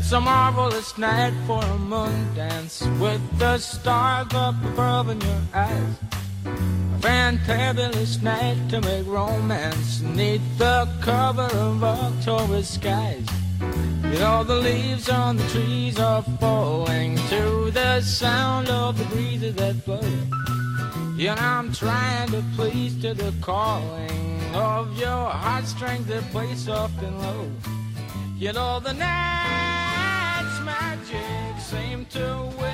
It's a marvelous night for a moon dance with the stars up above in your eyes. A fantabulous night to make romance neath the cover of October skies. You know the leaves on the trees are falling to the sound of the breezes that blow. You know I'm trying to please to the calling of your heartstrings that play soft and low. You know the night's magic seem to whisper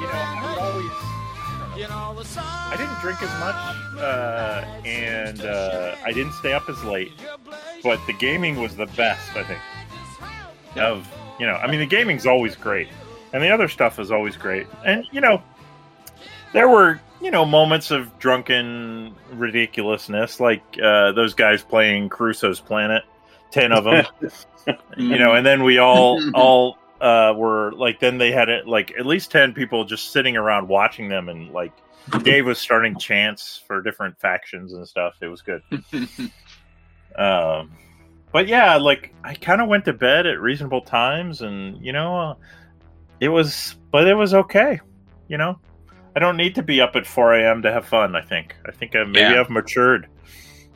You know, I would always. You know I didn't drink as much, uh, and uh, I didn't stay up as late. But the gaming was the best, I think. Of you know, I mean, the gaming's always great, and the other stuff is always great. And you know, there were you know moments of drunken ridiculousness, like uh, those guys playing Crusoe's Planet, ten of them. you know, and then we all all uh, were like, then they had it like at least ten people just sitting around watching them, and like Dave was starting chants for different factions and stuff. It was good. um, but yeah, like I kind of went to bed at reasonable times, and you know, uh, it was, but it was okay. You know, I don't need to be up at four a.m. to have fun. I think. I think I, maybe Yeah. I've matured,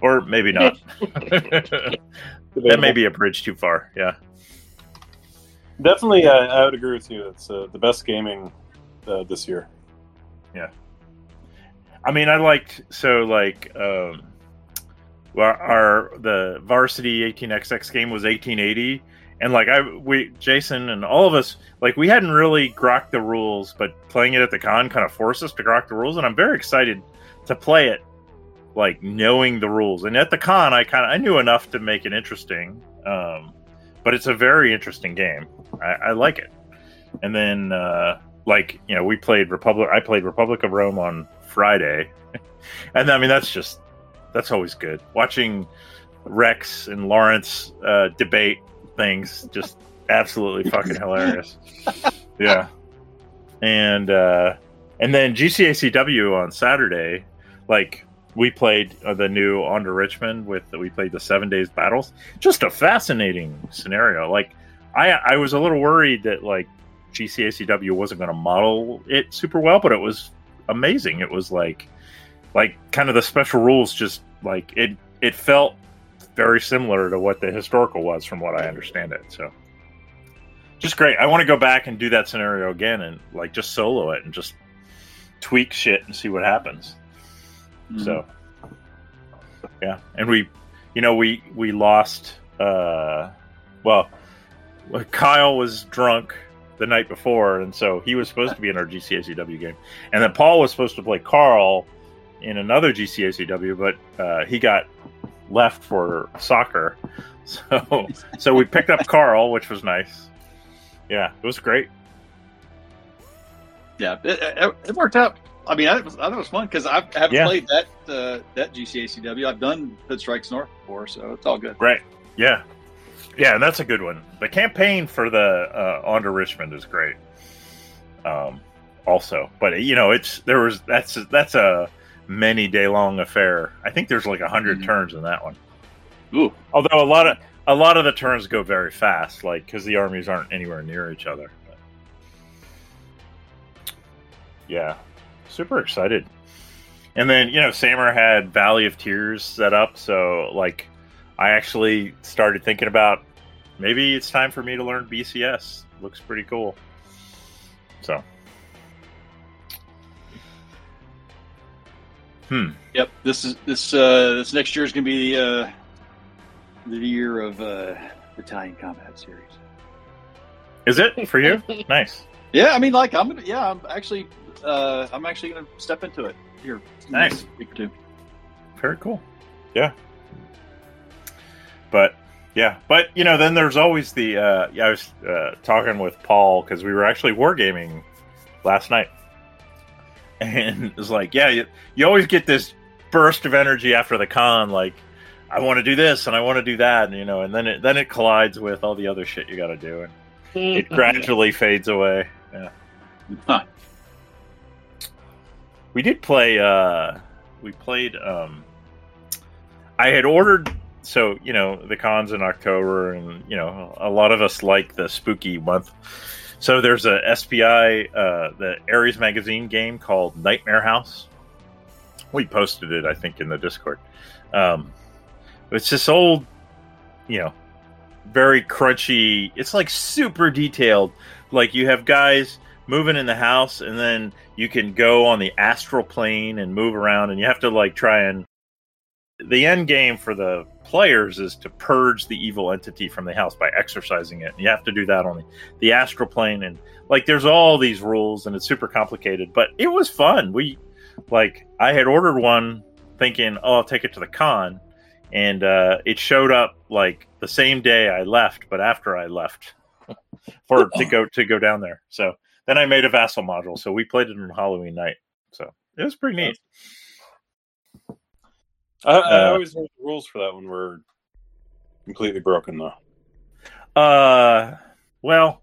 or maybe not. that may be a bridge too far. Yeah. Definitely, I, I would agree with you. It's uh, the best gaming uh, this year. Yeah. I mean, I liked so like um, our the varsity 18xx game was 1880, and like I we Jason and all of us like we hadn't really grokked the rules, but playing it at the con kind of forced us to grok the rules, and I'm very excited to play it like knowing the rules. And at the con, I kind of I knew enough to make it interesting, um, but it's a very interesting game. I, I like it. And then uh, like you know we played Republic. I played Republic of Rome on Friday, and I mean that's just that's always good. Watching Rex and Lawrence uh, debate things just absolutely fucking hilarious. Yeah, and uh, and then GCACW on Saturday, like we played uh, the new On to Richmond with we played the seven days battles. Just a fascinating scenario. Like I I was a little worried that like GCACW wasn't going to model it super well, but it was amazing. It was like like kind of the special rules just like it it felt very similar to what the historical was from what I understand it. So just great. I want to go back and do that scenario again and like just solo it and just tweak shit and see what happens. So yeah, and we you know we we lost uh well Kyle was drunk the night before, and so he was supposed to be in our GCACW game, and then Paul was supposed to play Carl in another GCACW, but uh, he got left for soccer, so so we picked up Carl, which was nice. Yeah, it was great. Yeah, it, it, it worked out. I mean, I, I thought it was fun because I have Yeah. played that uh, that GCACW. I've done Hood Strikes North before, so it's all good. Right. Yeah. Yeah, and that's a good one. The campaign for the uh, On to Richmond is great. Um, also, but you know, it's there was that's that's a many day long affair. I think there's like a 100 Mhm. turns in that one. Ooh, Although a lot of a lot of the turns go very fast, like because the armies aren't anywhere near each other. But, yeah, super excited. And then you know, Sammer had Valley of Tears set up, so like I actually started thinking about maybe it's time for me to learn BCS. Looks pretty cool. So, hmm. yep. This is this uh, this next year is going to be the uh, the year of uh, Battalion Combat Series. Is it for you? nice. Yeah, I mean, like I'm gonna. Yeah, I'm actually. Uh, I'm actually going to step into it here. Nice. next Week or two. Very cool. Yeah. But yeah, but you know, then there's always the. Uh, yeah, I was uh, talking with Paul because we were actually wargaming last night, and it was like, yeah, you, you always get this burst of energy after the con, like. I want to do this and I want to do that, and you know, and then it then it collides with all the other shit you got to do, and it gradually fades away. Yeah. Huh. We did play. uh We played. um I had ordered so you know the cons in October, and you know a lot of us like the spooky month. So there's a SPI, uh, the Ares magazine game called Nightmare House. We posted it, I think, in the Discord. Um, it's this old, you know, very crunchy. It's like super detailed. Like you have guys moving in the house, and then you can go on the astral plane and move around, and you have to like try and. The end game for the players is to purge the evil entity from the house by exorcising it. And you have to do that on the, astral plane, and like there's all these rules, and it's super complicated. But it was fun. We like I had ordered one thinking, oh, I'll take it to the con, and uh, it showed up like the same day I left, but after I left for to go to go down there. So then I made a vassal module. So we played it on Halloween night. So it was pretty neat. I, I Uh, always heard the rules for that one were completely broken, though. Uh, well,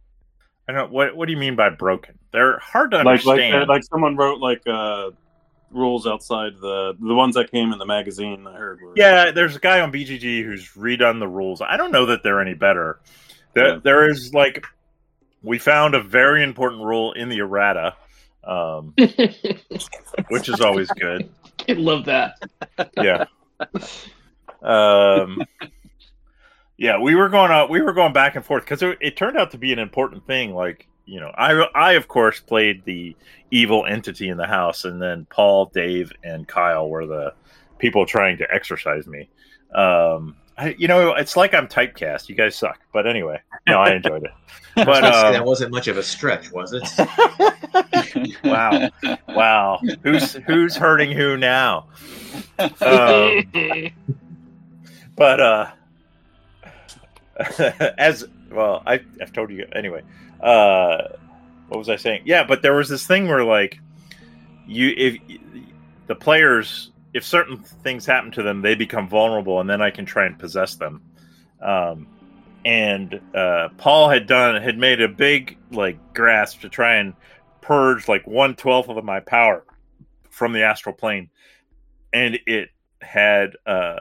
I don't. What What do you mean by broken? They're hard to Like, like, understand. uh, like someone wrote like uh, rules outside the the ones that came in the magazine. I heard. Were, yeah, there's a guy on BGG who's redone the rules. I don't know that they're any better. There, Yeah. there is like we found a very important rule in the errata, um, which is always good. I love that. yeah. Um, yeah, we were going out. We were going back and forth because it, it turned out to be an important thing. Like you know, I I of course played the evil entity in the house, and then Paul, Dave, and Kyle were the people trying to exorcise me. Um, I, you know, it's like I'm typecast. You guys suck, but anyway, no, I enjoyed it. But I was gonna say, um, that wasn't much of a stretch, was it? wow, wow, who's who's hurting who now? Um, but uh as well I, i've told you anyway uh what was i saying yeah but there was this thing where like you if the players if certain things happen to them they become vulnerable and then i can try and possess them um and uh paul had done had made a big like grasp to try and purge like one twelfth of my power from the astral plane and it had uh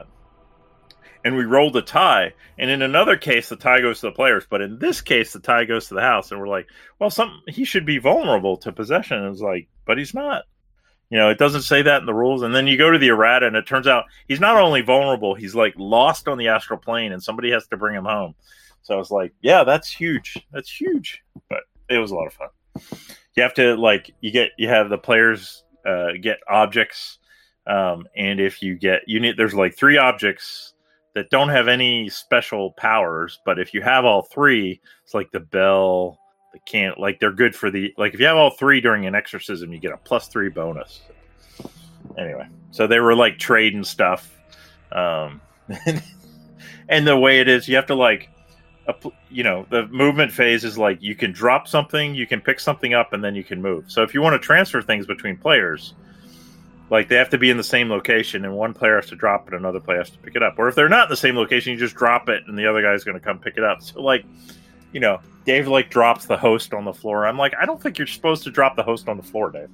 and we rolled a tie. And in another case, the tie goes to the players, but in this case, the tie goes to the house. And we're like, well, some he should be vulnerable to possession. And it's like, but he's not. You know, it doesn't say that in the rules. And then you go to the errata, and it turns out he's not only vulnerable, he's like lost on the astral plane, and somebody has to bring him home. So I was like, yeah, that's huge. That's huge. But it was a lot of fun. You have to like you get you have the players uh, get objects, um, and if you get you need there's like three objects that don't have any special powers, but if you have all three, it's like the bell, the can like they're good for the like if you have all three during an exorcism, you get a plus three bonus. Anyway, so they were like trading stuff. Um and the way it is, you have to like you know, the movement phase is like you can drop something, you can pick something up, and then you can move. So if you want to transfer things between players, like they have to be in the same location, and one player has to drop it, another player has to pick it up. Or if they're not in the same location, you just drop it, and the other guy's going to come pick it up. So like, you know, Dave like drops the host on the floor. I'm like, I don't think you're supposed to drop the host on the floor, Dave.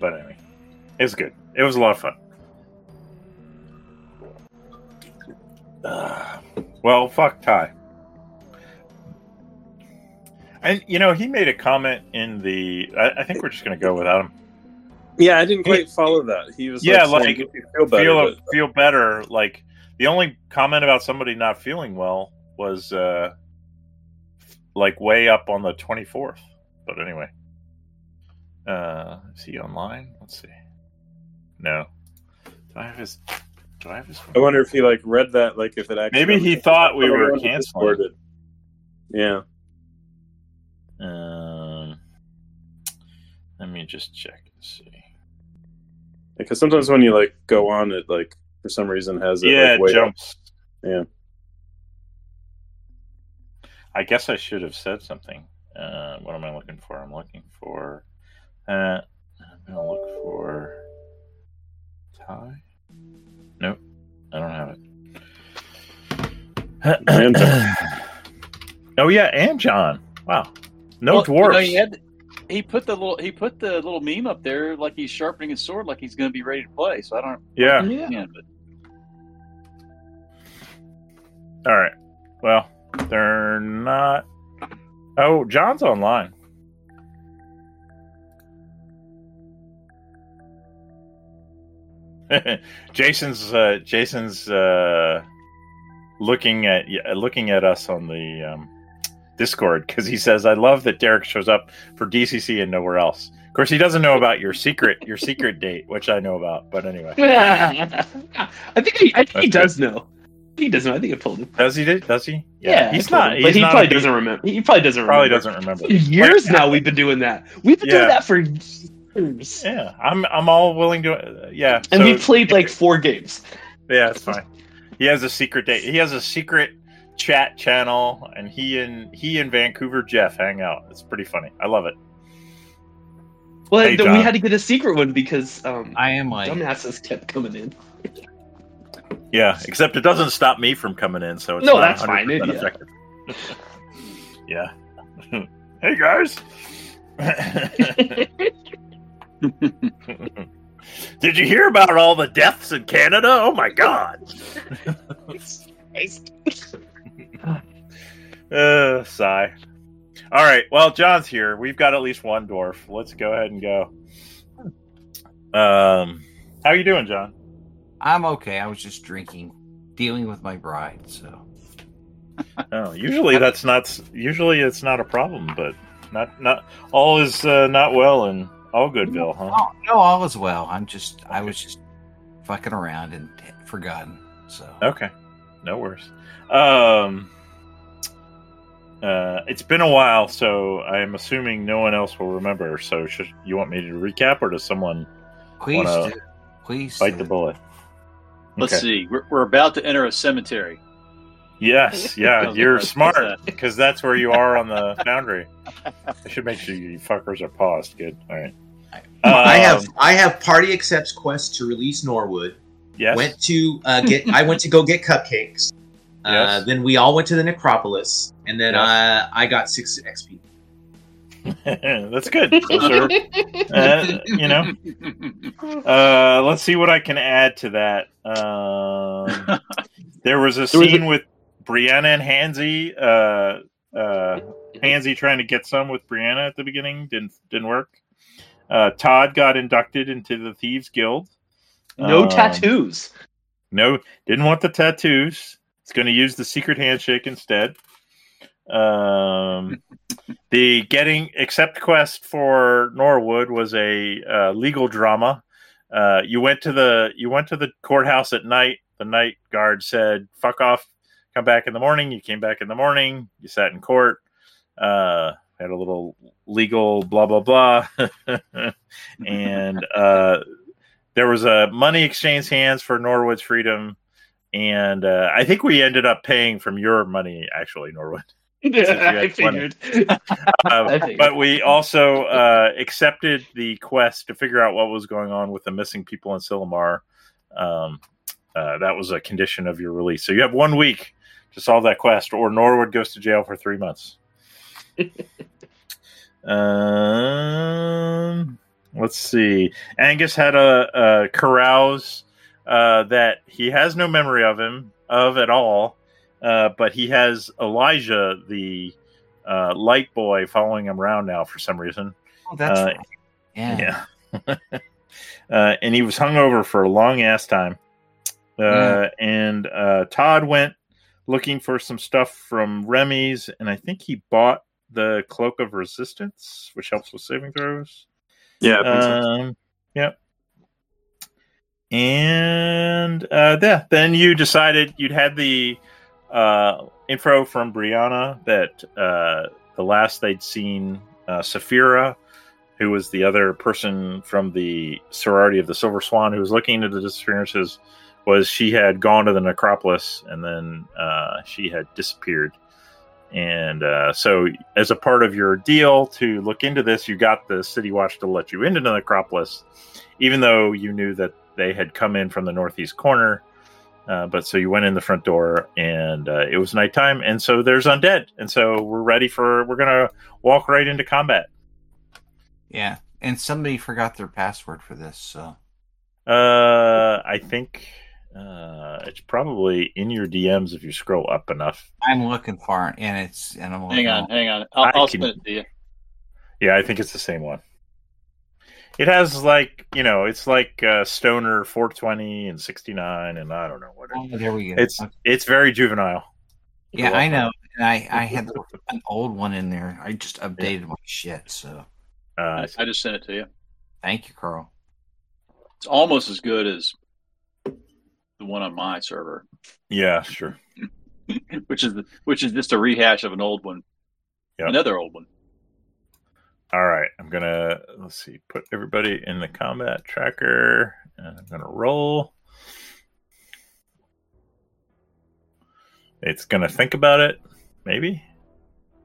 But anyway, it was good. It was a lot of fun. Uh, well, fuck Ty. And you know, he made a comment in the. I, I think we're just going to go without him. Yeah, I didn't quite follow that. He was Yeah, like, like, feel better. feel but- feel better. Like the only comment about somebody not feeling well was uh like way up on the twenty fourth. But anyway, uh, is he online? Let's see. No, do I have his? Do I have his? I wonder if he like read that, like if it actually. Maybe he thought we were canceling. Yeah, Um, let me just check and see. because sometimes when you like go on, it like for some reason has it Yeah, like, way it up. jumps. Yeah. I guess I should have said something. Uh, what am I looking for? I'm looking for. Uh, I'm gonna look for. Ty. Nope, I don't have it. And John. oh yeah, and John. Wow, no Well, dwarfs. You know, he had he put the little he put the little meme up there like he's sharpening his sword, like he's going to be ready to play. So I don't. Yeah. Yeah. Yeah, but All right. Well, they're not. Oh, John's online. Jason's uh, Jason's uh, looking at looking at us on the um, Discord because he says, "I love that Derek shows up for DCC and nowhere else." Of course, he doesn't know about your secret your secret date, which I know about. But anyway, I think he, I think he does know. He doesn't. I think I told him. does he? Does he? Yeah, I he's not. him. He's but he not probably doesn't remember. He probably doesn't Probably remember. doesn't remember. Years Like, now we've been doing that. We've been Yeah. doing that for years, Yeah, I'm. I'm all willing to. Uh, yeah, and so- we played like four games. Yeah, it's fine. He has a secret date. He has a secret chat channel, and he and he and Vancouver Jeff hang out. It's pretty funny. I love it. Well, Hey, we had to get a secret one because um, I am like dumbasses kept coming in. Yeah, except it doesn't stop me from coming in, so it's No, not that's fine, 100% yeah. yeah. hey guys. Did you hear about all the deaths in Canada? Oh my god. Uh, sigh. All right. Well, John's here. We've got at least one dwarf. Let's go ahead and go. Um, how you doing, John? I'm okay. I was just drinking, dealing with my bride. So Oh, usually that's not. Usually it's not a problem, but not not all is uh, not well in all Goodville, huh? oh, no, all is well. I'm just I was just fucking around and forgotten. So Okay, no worries. Um, uh, it's been a while, so I'm assuming no one else will remember. So, should you want me to recap, or does someone please, do. please bite do. the bullet? Let's Okay. see. We're, we're about to enter a cemetery. Yes, yeah, you're smart because that's where you are on the boundary. I should make sure you fuckers are paused. Good. All right. I have Um, I have party accepts quest to release Norwood. yes. Went to uh, get I went to go get cupcakes. Uh, Yes. Then we all went to the necropolis, and then Yes. uh, I got six XP. that's good. Those are, uh, you know. Uh, let's see what I can add to that. Um, there was a There was a- scene with Brianna and Hansy. Uh, uh, Hansy trying to get some with Brianna at the beginning didn't didn't work. Uh, Todd got inducted into the Thieves Guild. No Um, tattoos. No, didn't want the tattoos. It's going to use the secret handshake instead. Um, the getting accept quest for Norwood was a uh, legal drama. Uh, you went to the you went to the courthouse at night. The night guard said, "Fuck off, come back in the morning." You came back in the morning. You sat in court. Uh, had a little legal blah blah blah, and uh, there was a money exchange hands for Norwood's freedom, and uh, I think we ended up paying from your money actually, Norwood. I figured. Uh, I figured. but we also uh, accepted the quest to figure out what was going on with the missing people in Cillamar. Um, uh, that was a condition of your release. So you have one week to solve that quest, or Norwood goes to jail for three months. um, let's see. Angus had a, a carouse uh, that he has no memory of him of at all, uh, but he has Elijah, the uh, light boy, following him around now for some reason. Oh, that's Uh, right. Yeah. Yeah. uh, and he was hungover for a long ass time. Uh, Yeah. And uh, Todd went looking for some stuff from Remy's, and I think he bought the Cloak of Resistance, which helps with saving throws. Yeah, I so. Um, yep. And uh, yeah, then you decided you'd had the uh, info from Brianna that uh, the last they'd seen uh, Saphira, who was the other person from the sorority of the Silver Swan who was looking into the disappearances, was she had gone to the necropolis and then uh, she had disappeared. And uh, so, as a part of your deal to look into this, you got the City Watch to let you into the necropolis, even though you knew that they had come in from the northeast corner. Uh, but so you went in the front door, and uh, it was nighttime, and so there's undead, and so we're ready for we're gonna walk right into combat. Yeah, and somebody forgot their password for this, so Uh, I think uh, it's probably in your DMs if you scroll up enough. I'm looking for it, and it's and I'm Hang on, hang on. I'll, I I'll can- spin it to you. Yeah, I think it's the same one. It has like you know, it's like uh, Stoner 420 and 69, and I don't know what. It, Oh, there we go. it's Okay. it's very juvenile. Yeah, I know. And I I had an old one in there. I just updated my shit. So Uh, I, I just sent it to you. thank you, Carl. It's almost as good as the one on my server, yeah, sure. which is the, which is just a rehash of an old one, Yep. another old one. All right, I'm gonna let's see, put everybody in the combat tracker, and I'm gonna roll. It's gonna think about it, maybe.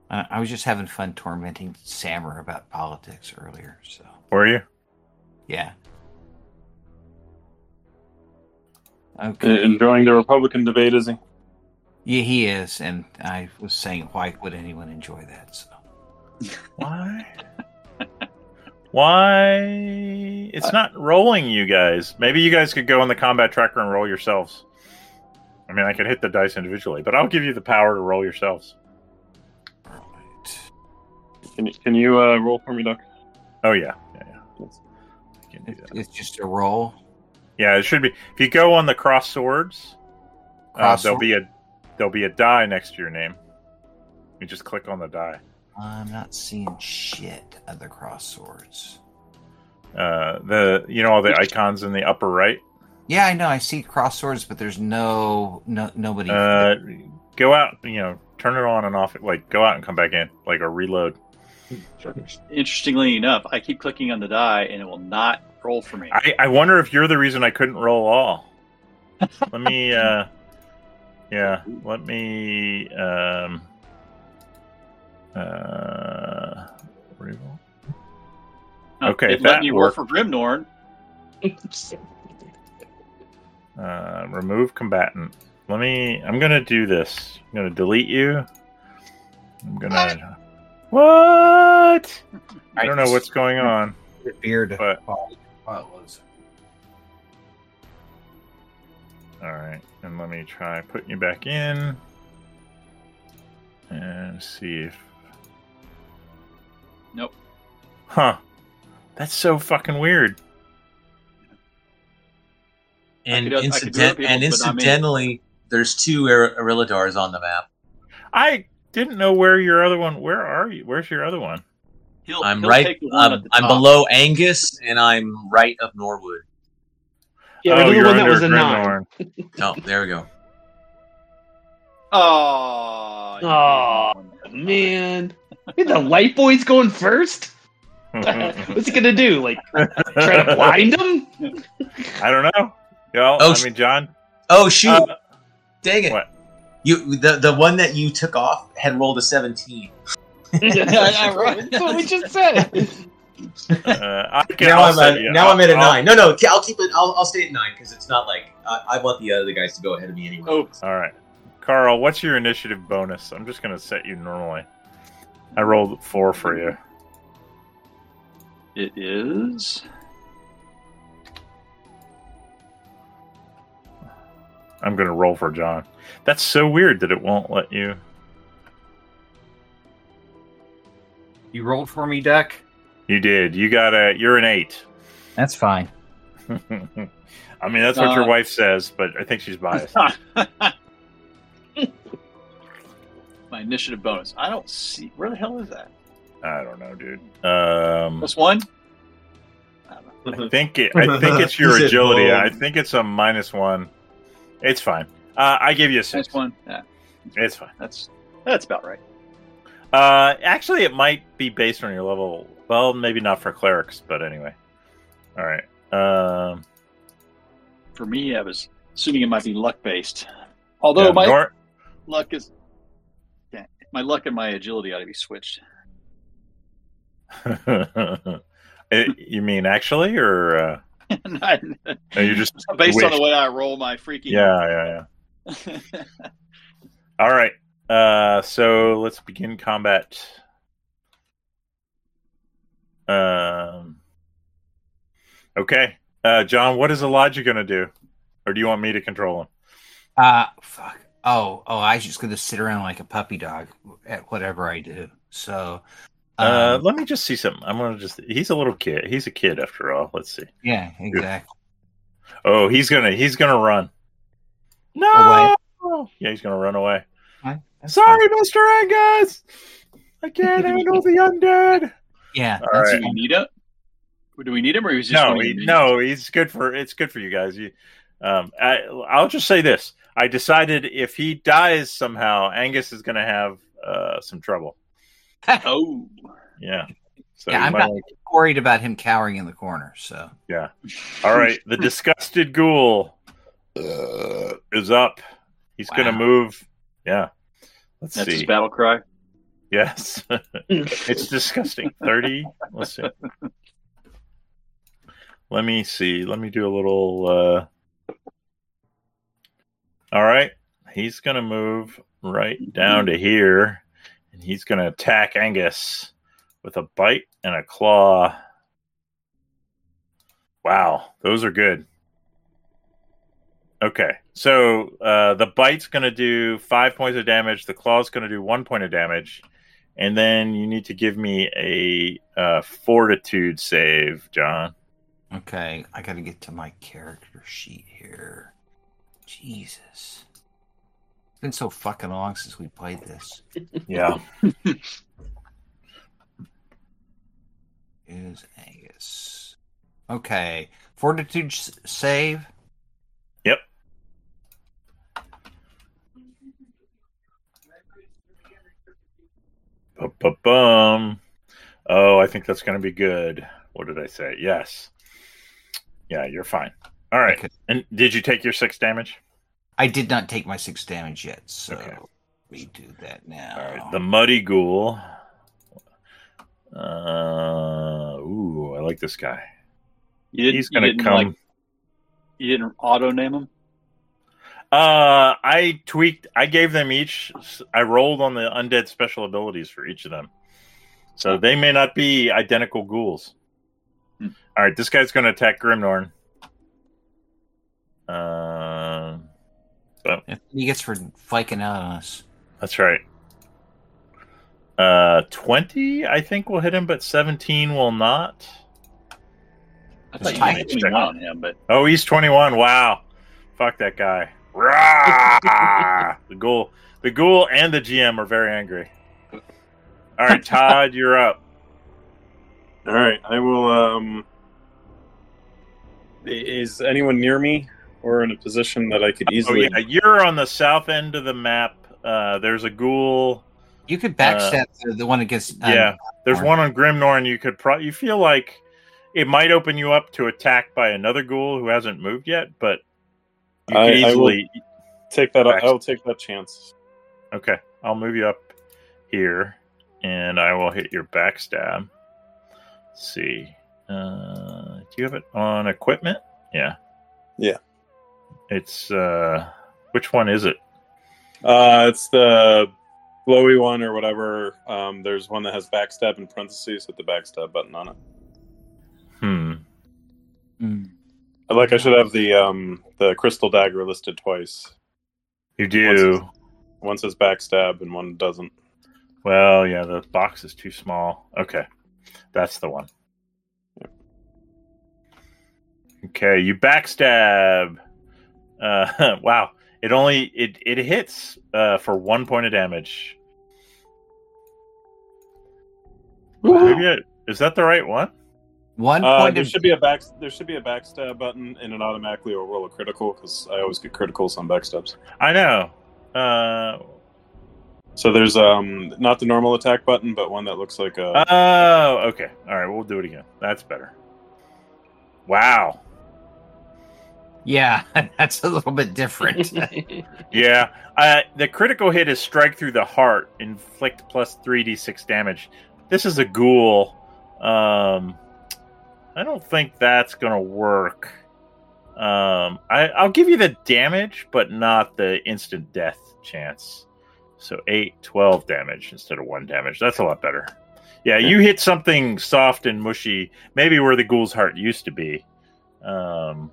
Uh, I was just having fun tormenting Sammer about politics earlier. So Were you? yeah. Okay. Enjoying the Republican debate, is he? Yeah, he is, and I was saying, why would anyone enjoy that? So Why? Why? It's not rolling, you guys. Maybe you guys could go in the combat tracker and roll yourselves. I mean, I could hit the dice individually, but I'll give you the power to roll yourselves. all right. Can you, can you uh, roll for me, Doc? Oh yeah, yeah, yeah. You can do that. it's just a roll. Yeah, it should be. If you go on the cross swords, uh, there'll sword? be a there'll be a die next to your name. You just click on the die. I'm not seeing shit of the cross swords. Uh, the you know all the icons in the upper right. Yeah, I know. I see cross swords, but there's no no nobody. Uh, go out. You know, turn it on and off. Like go out and come back in. Like a reload. Interestingly enough, I keep clicking on the die and it will not roll for me. I, I wonder if you're the reason I couldn't roll all. let me. uh Yeah, let me. um uh reroll. okay, it that let me roll worked. for Grimnorn. Uh, remove combatant. Let me. I'm gonna do this. I'm gonna delete you. I'm gonna. What? I don't know what's going on. beard. but- was. All right, and let me try putting you back in, and see if. Nope. Huh. That's so fucking weird. And, could do- I could do it, incident- people, and but not me. incidentally, there's two Ir- Irilladars on the map. I didn't know where your other one. Where are you? Where's your other one? He'll, I'm he'll right. take the one I'm, at the I'm top. below Angus, and I'm right of Norwood. Yeah, oh, rid of the you're one that was a nine. Oh, there we go. Oh, you Aw, didn't want that. Man, the light boy's going first. What's he gonna do? Like try to blind him? I don't know. Well, Oh, I mean, John. Oh shoot! uh, Dang it! what? You the the one that you took off had rolled a seventeen. yeah, right. That's what we just said. Uh, I can now I'm also- at yeah, now I'm at a I'll- nine. No, no, I'll keep it. I'll, I'll stay at nine because it's not like I, I want the other guys to go ahead of me anyway. Oh, All right, Carl. What's your initiative bonus? I'm just gonna set you normally. I rolled four for you. it is. I'm gonna roll for John. That's so weird that it won't let you. You rolled for me, Deck. You did. You got a. You're an eight. That's fine. I mean, that's what your Uh, wife says, but I think she's biased. My initiative bonus. I don't see. Where the hell is that? I don't know, dude. Um, Plus one. I don't. I think it, I think it's your agility. boom. I think it's a minus one. It's fine. Uh, I give you a six. Plus one. Yeah, It's fine. that's that's about right. Uh, actually, it might be based on your level. Well, maybe not for clerics, but anyway. All right. Um, For me, I was assuming it might be luck based. Although yeah, my Nor- luck is, yeah, my luck and my agility ought to be switched. You mean actually, or uh, no, you just based on the way I roll my freaking. yeah, yeah, yeah. All right. Uh, so let's begin combat. Um. Okay, uh, John. What is Elijah going to do, or do you want me to control him? Uh, fuck. Oh, oh, I was just gonna sit around like a puppy dog at whatever I do. So, Uh, um, let me just see something. I'm gonna just. He's a little kid. He's a kid after all. Let's see. yeah, exactly. Oh, he's gonna. He's gonna run. No. Away. Yeah, he's gonna run away. Fine, that's Sorry, fine. Mister Angus. I can't handle the undead. Yeah, All that's right. Do we need him? Do we need him, or is just no, he, no, he's good for it's good for you guys. You, um, I, I'll just say this: I decided if he dies somehow, Angus is going to have uh, some trouble. Oh, Yeah. So Yeah, I'm not- like- worried about him cowering in the corner. So, yeah. All right, the disgusted ghoul uh, is up. He's going to move. Yeah. Let's that's his see. battle cry. Yes. it's disgusting. 30. Let's see. Let me see. Let me do a little uh All right. He's going to move right down to here and he's going to attack Angus with a bite and a claw. Wow, those are good. Okay. So, uh the bite's going to do 5 points of damage, the claw's going to do 1 point of damage and then you need to give me a uh, fortitude save, John. okay, I got to get to my character sheet here. Jesus, it's been so fucking long since we played this. Yeah. Is Angus? Okay, fortitude save. Yep. Bum. Oh, I think that's going to be good. What did I say? Yes. Yeah, you're fine. All right. Okay. And did you take your six damage? I did not take my six damage yet, so Okay. we do that now. All right. The muddy ghoul. Uh, ooh, I like this guy. You didn't, He's going to didn't, come. Like, you didn't auto name him. Uh, I tweaked. I gave them each. I rolled on the undead special abilities for each of them, so they may not be identical ghouls. Hmm. All right, this guy's going to attack Grimnorn. Um, so He gets for flaking out on us. that's right. Uh, twenty, I think will hit him, but seventeen will not. I thought you Just check. 21 on him, but Oh, he's 21. Wow. Fuck that guy. Rah! the ghoul, the ghoul, and the GM are very angry. All right, Todd, you're up. All right, I will. Um, is anyone near me or in a position that I could easily. Oh easily? yeah, you're on the south end of the map. Uh, there's a ghoul. You could backstab the, the one against. um, yeah, there's Grimnorn. one on Grimnorn. You could pro. You feel like it might open you up to attack by another ghoul who hasn't moved yet, but you I- could I will- easily. take that. Back- I'll take that chance. Okay, I'll move you up here, and I will hit your backstab. Let's see, uh, do you have it on equipment? Yeah. Yeah. It's uh, which one is it? Uh, it's the glowy one or whatever. Um, there's one that has backstab in parentheses with the backstab button on it. Hmm. Mm. Like I should have the um the crystal dagger listed twice. You do. One says backstab and one doesn't. Well, yeah, the box is too small. Okay, that's the one. Okay, you backstab. Uh, wow, it only it it hits uh, for one point of damage. Maybe it, is that the right one? One Uh, point there of should be a back there should be a backstab button and it automatically will roll a critical because I always get criticals on backstabs. I know. Uh, So there's um not the normal attack button, but one that looks like a oh, okay. All right, we'll do it again. That's better. Wow. Yeah, that's a little bit different. Yeah. Uh, the critical hit is strike through the heart, inflict plus 3d6 damage. This is a ghoul. Um, I don't think that's to work. Um, I, I'll give you the damage, but not the instant death chance. So 8, 12 damage instead of 1 damage. That's a lot better. Yeah, you hit something soft and mushy, maybe where the ghoul's heart used to be. Um,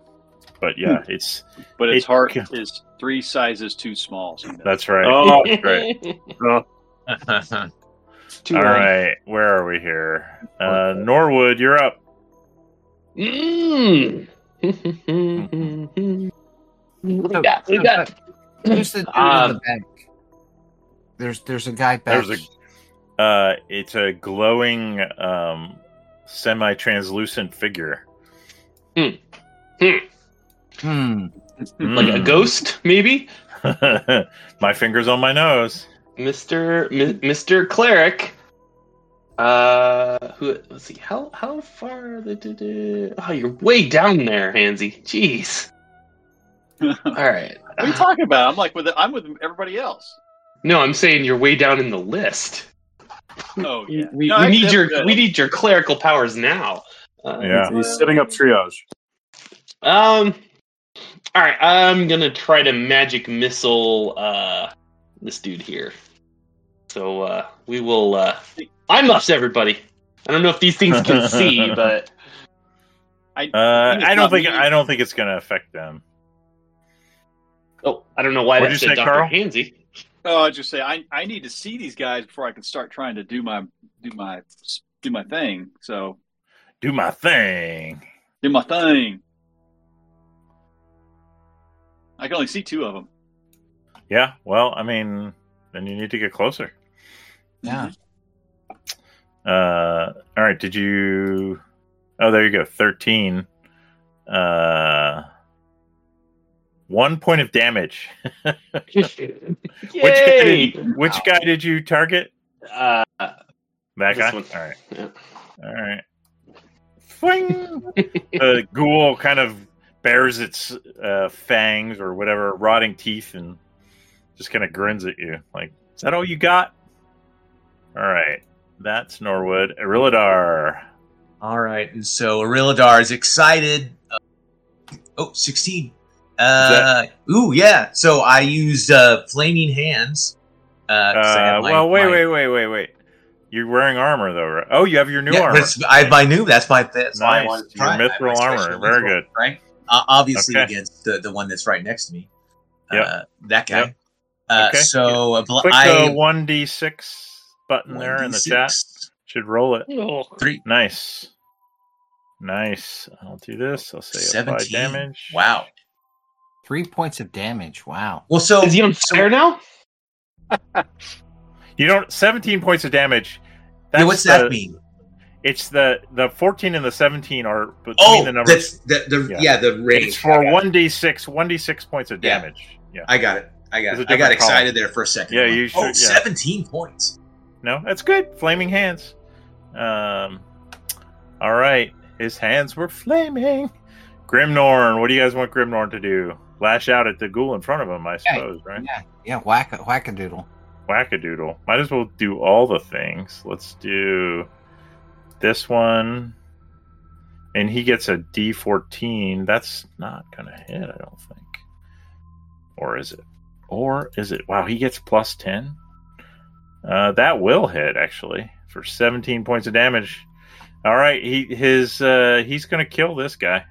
but yeah, it's But its It- heart is three sizes too small. So that's right. Oh, right. Too All long. right, where are we here? Uh, Norwood, you're up. Mm. what we got? What we got? Who's the dude in Um, the back? There's there's a guy back. There's a, uh, it's a glowing, um, semi-translucent figure. hmm. Like a Mm. ghost, maybe? my fingers on my nose. Mr. M- Mr. Cleric. Uh, who? Let's see. How how far? The, the, the- oh, you're way down there, Hansy. Jeez. All right. what are you talking about? I'm like with I'm with everybody else. No, I'm saying you're way down in the list. Oh yeah. We, No, we need your that's- we need your clerical powers now. Uh, Yeah. He's setting up triage. Um. All right. I'm gonna try to magic missile uh this dude here. So uh we will. uh I'm ups, everybody. I don't know if these things can see, but I, Uh, I don't think me. I don't think it's going to affect them. oh, I don't know why What'd that you said say, Dr. Carl? Hansy. Oh, I just say I I need to see these guys before I can start trying to do my do my do my thing. So Do my thing. do my thing. I can only see two of them. Yeah. Well, I mean, then you need to get closer. Yeah. Uh, all right. Did you? Oh, there you go. Thirteen. Uh, one point of damage. Which guy Yay! did, which guy did you target? Uh, That guy. one. All right. Yeah. All right. Fling. the ghoul kind of bares its uh, fangs or whatever rotting teeth and just kind of grins at you. Like, is that all you got? All right. That's Norwood. Irilladar. All right, and so Arilladar is excited. Uh, oh, 16. Uh, ooh, yeah. So I used uh, Flaming Hands. Uh, 'cause I have Uh, my- well, wait, my- wait, wait, wait, wait. You're wearing armor though, right? Oh, you have your new yeah, armor. I have my new. That's my. That's Nice. wanted to Your try. it. I have my mithril armor. Very mithril, good. Right. Uh, obviously Okay. against the, the one that's right next to me. Yep. Uh, that guy. Yep. Uh, Okay. So uh, bl- Click I the one d six button there in the chat. Should roll it. oh, Three. Nice. Nice. I'll do this. I'll say apply 17. damage. Wow. Three points of damage. Wow. Well, so is he on fire now? You don't 17 points of damage. That's yeah, what's that mean? It's the the 14 and the 17 are between Oh, the numbers. that's the, the Yeah. yeah. the range. It's for 1d6, 1d6 points of damage. Yeah. I got it. I got There's it. I got excited column. there for a second. Yeah, I'm you oh, should- yeah. 17 points. No, that's good. Flaming hands. Um All right. His hands were flaming. Grimnorn, what do you guys want Grimnorn to do? Lash out at the ghoul in front of him, I suppose, right? Yeah, yeah. Wack a whack a doodle. Whack a doodle. Might as well do all the things. Let's do this one. And he gets a D14. That's not going to hit, I don't think. Or is it? Or is it? Wow, he gets plus 10. Uh, that will hit, actually, for 17 points of damage. All right, he his uh, he's going to kill this guy.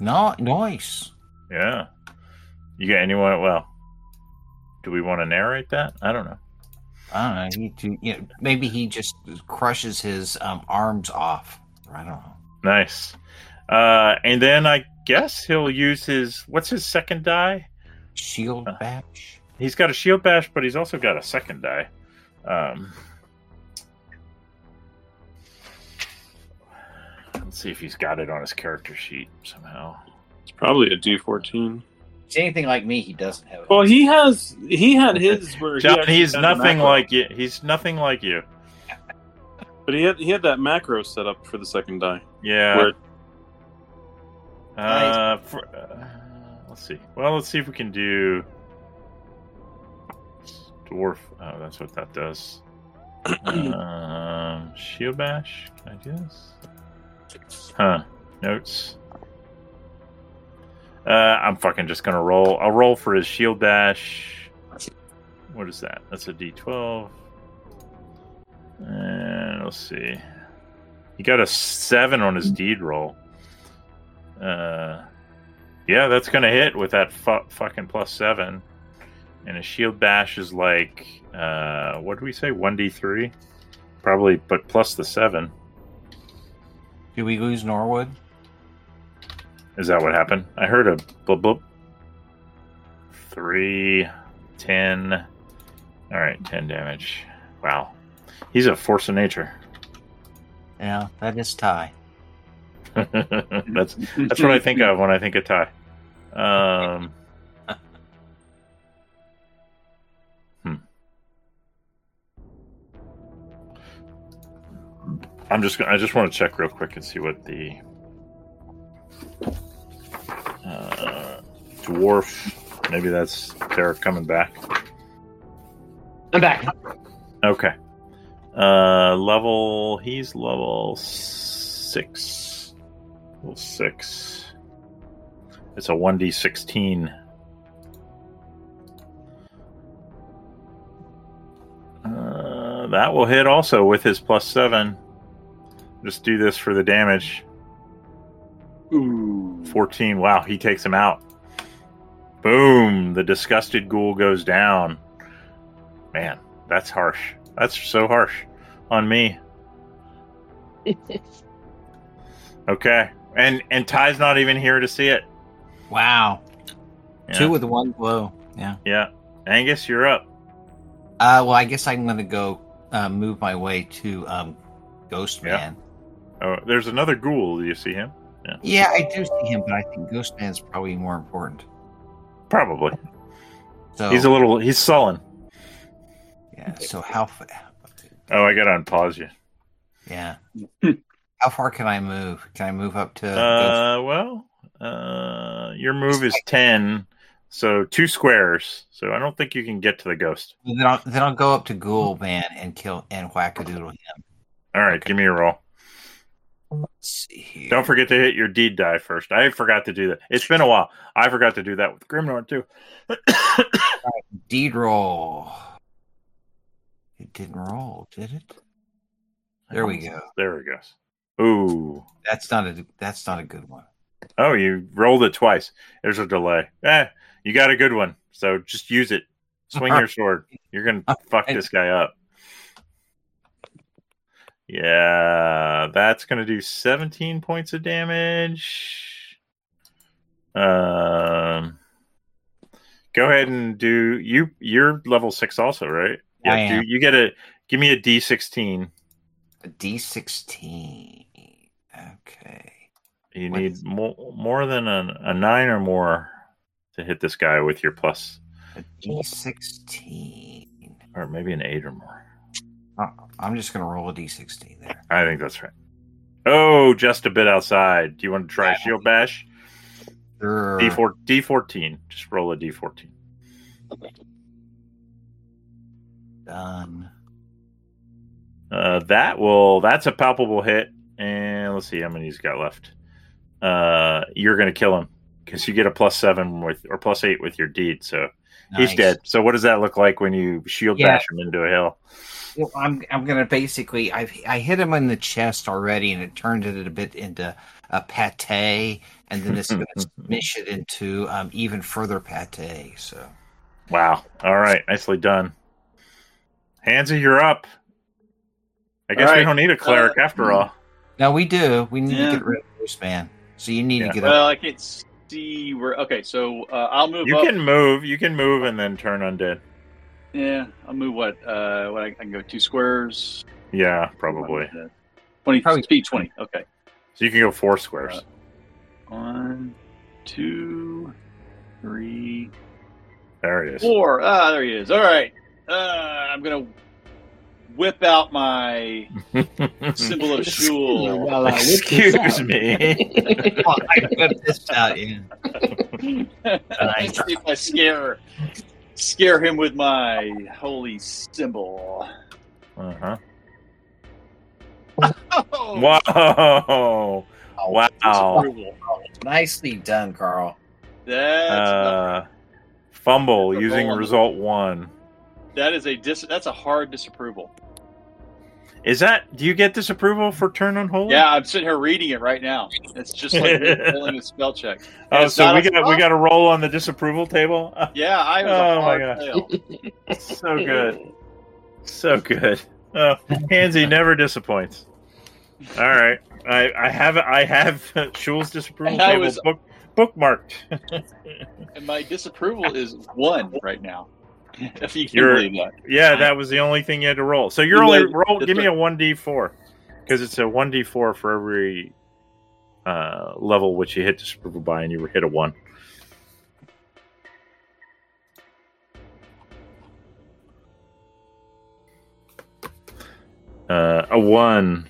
Not nice. Yeah. You got anyone? Well, do we want to narrate that? I don't know. I don't know. He, you know, maybe he just crushes his um, arms off. I don't know. Nice. Uh, and then I guess he'll use his what's his second die? Shield Uh, bash. He's got a shield bash, but he's also got a second die. Um, let's see if he's got it on his character sheet somehow. It's probably a D14. It's anything like me, he doesn't have it. Well, he has. He had his where John, actually he's nothing like you. He's nothing like you. But he had he had that macro set up for the second die. Yeah. Where Uh, for, uh, let's see. Well, let's see if we can do dwarf. Oh, that's what that does. um, shield bash. Can I do this? Huh. Notes. Uh, I'm fucking just gonna roll. I'll roll for his shield bash. What is that? That's a D12. And let's see. He got a seven on his deed roll. Uh, yeah, that's gonna hit with that fu- fucking plus seven. And a shield bash is like, uh, what do we say? One d three, probably, but plus the seven. Do we lose Norwood? Is that what happened? I heard a blub blub. Three, ten. All right, ten damage. Wow, he's a force of nature. Yeah, that is tie. that's that's what I think of when I think of Ty. Um, hmm. I'm just gonna, I just want to check real quick and see what the dwarf. Maybe that's Derek coming back. I'm back. Okay. Uh, level. He's level six. Level six. It's a one d sixteen. Uh, that will hit also with his plus seven. Just do this for the damage. Ooh. 14. Wow, he takes him out. Boom. The disgusted ghoul goes down. Man, that's harsh. That's so harsh on me. Okay. And and Ty's not even here to see it. Wow. Yeah. Two with one blow. Yeah. Yeah. Angus, you're up. Uh, well, I guess I'm going to go uh, move my way to um, Ghost Yeah. Man. Oh, there's another ghoul. Do you see him? Yeah. I do see him, but I think Ghost Man's probably more important. Probably. So He's a little he's sullen. yeah. So how? fa- Oh, I gotta unpause you. Yeah. how far can I move? Can I move up to? Uh well, uh your move is ten, so two squares. So I don't think you can get to the ghost. then I'll then I'll go up to Ghoul Man and kill and whackadoodle him. All right, give me a roll. Let's see here. Don't forget to hit your deed die first. I forgot to do that. It's been a while. I forgot to do that with Grimnorn too. Deed roll. It didn't roll, did it? There we go. There it goes. Ooh. That's not a that's not a good one. Oh, you rolled it twice. There's a delay. Eh, you got a good one. So just use it. Swing your sword. You're gonna fuck this guy up. Yeah, that's gonna do 17 points of damage. Um, go ahead and do you. You're level six, also, right? Yeah. I do you get a? Give me a D16. A D sixteen. Okay. You What need is- more more than a, a nine or more to hit this guy with your plus, A D sixteen. or maybe an eight or more. Uh, I'm just gonna roll a D sixteen there. I think that's right. Oh, just a bit outside. Do you want to try Yeah. shield bash? Sure. D four D fourteen. Just roll a D fourteen. Done. Uh, that will. That's a palpable hit. And let's see how many he's got left. Uh, you're gonna kill him because you get a plus seven with or plus eight with your deed. So he's dead. So what does that look like when you shield Yeah. bash him into a hill? Well, I'm I'm gonna basically I I hit him in the chest already, and it turned it a bit into a pate, and then it's gonna smish it into um, even further pate. So Wow. All right. Nicely done. Hansa, you're up. I guess All we don't need a cleric Uh, after all. No, we do. We need Yeah. to get rid of this Man. So you need Yeah. to get up. Well, I can't see where. Okay, so uh, I'll move You up. can move. You can move and then turn undead. Yeah, I'll move what? Uh, what I, I can go two squares. Yeah, probably. Uh, Twenty Probably- speed twenty. Okay. So you can go four squares. One, two, three, There it is. four. Ah, there he is. All right. Uh, I'm gonna whip out my symbol of Shul. Well, uh, Excuse out. me. Well, I put this out. Yeah. Let's see if I scare scare him with my holy symbol. Uh-huh. Oh, Whoa! Wow. disapproval. Nicely done, Carl. That's Uh, fumble That's using result one. that is a dis. That's a hard disapproval. Is that? Do you get disapproval for turn unholy? Yeah, I'm sitting here reading it right now. It's just like rolling a spell check. And Oh, so we got we got a roll on the disapproval table. Yeah, I was Oh, my gosh. so good, so good. Oh, Hansy never disappoints. All right, I I have I have Shul's disapproval table was- book, bookmarked. And my disapproval is one right now. If you can believe that. yeah, that was the only thing you had to roll. So you're You only know, roll. Give me a one d four because it's a one d four for every uh, level which you hit disapproval by, and you were hit a one. Uh, a one.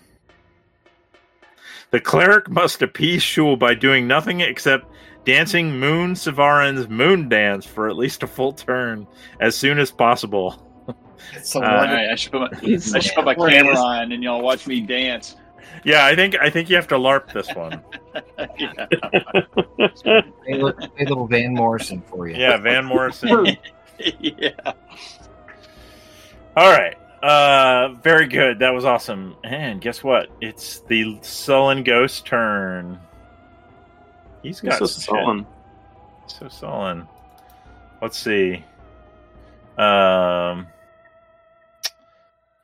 The cleric must appease Shul by doing nothing except dancing Moon Savarin's moon dance for at least a full turn as soon as possible. It's a Uh, right, I should put my, I should put my camera on and y'all watch me dance. Yeah, I think I think you have to LARP this one. Yeah. Hey, look, hey, little Van Morrison for you. Yeah, Van Morrison. yeah. All right. Uh very good. That was awesome. And guess what? It's the sullen ghost turn. He's got He's so shit. sullen. So sullen. Let's see. Um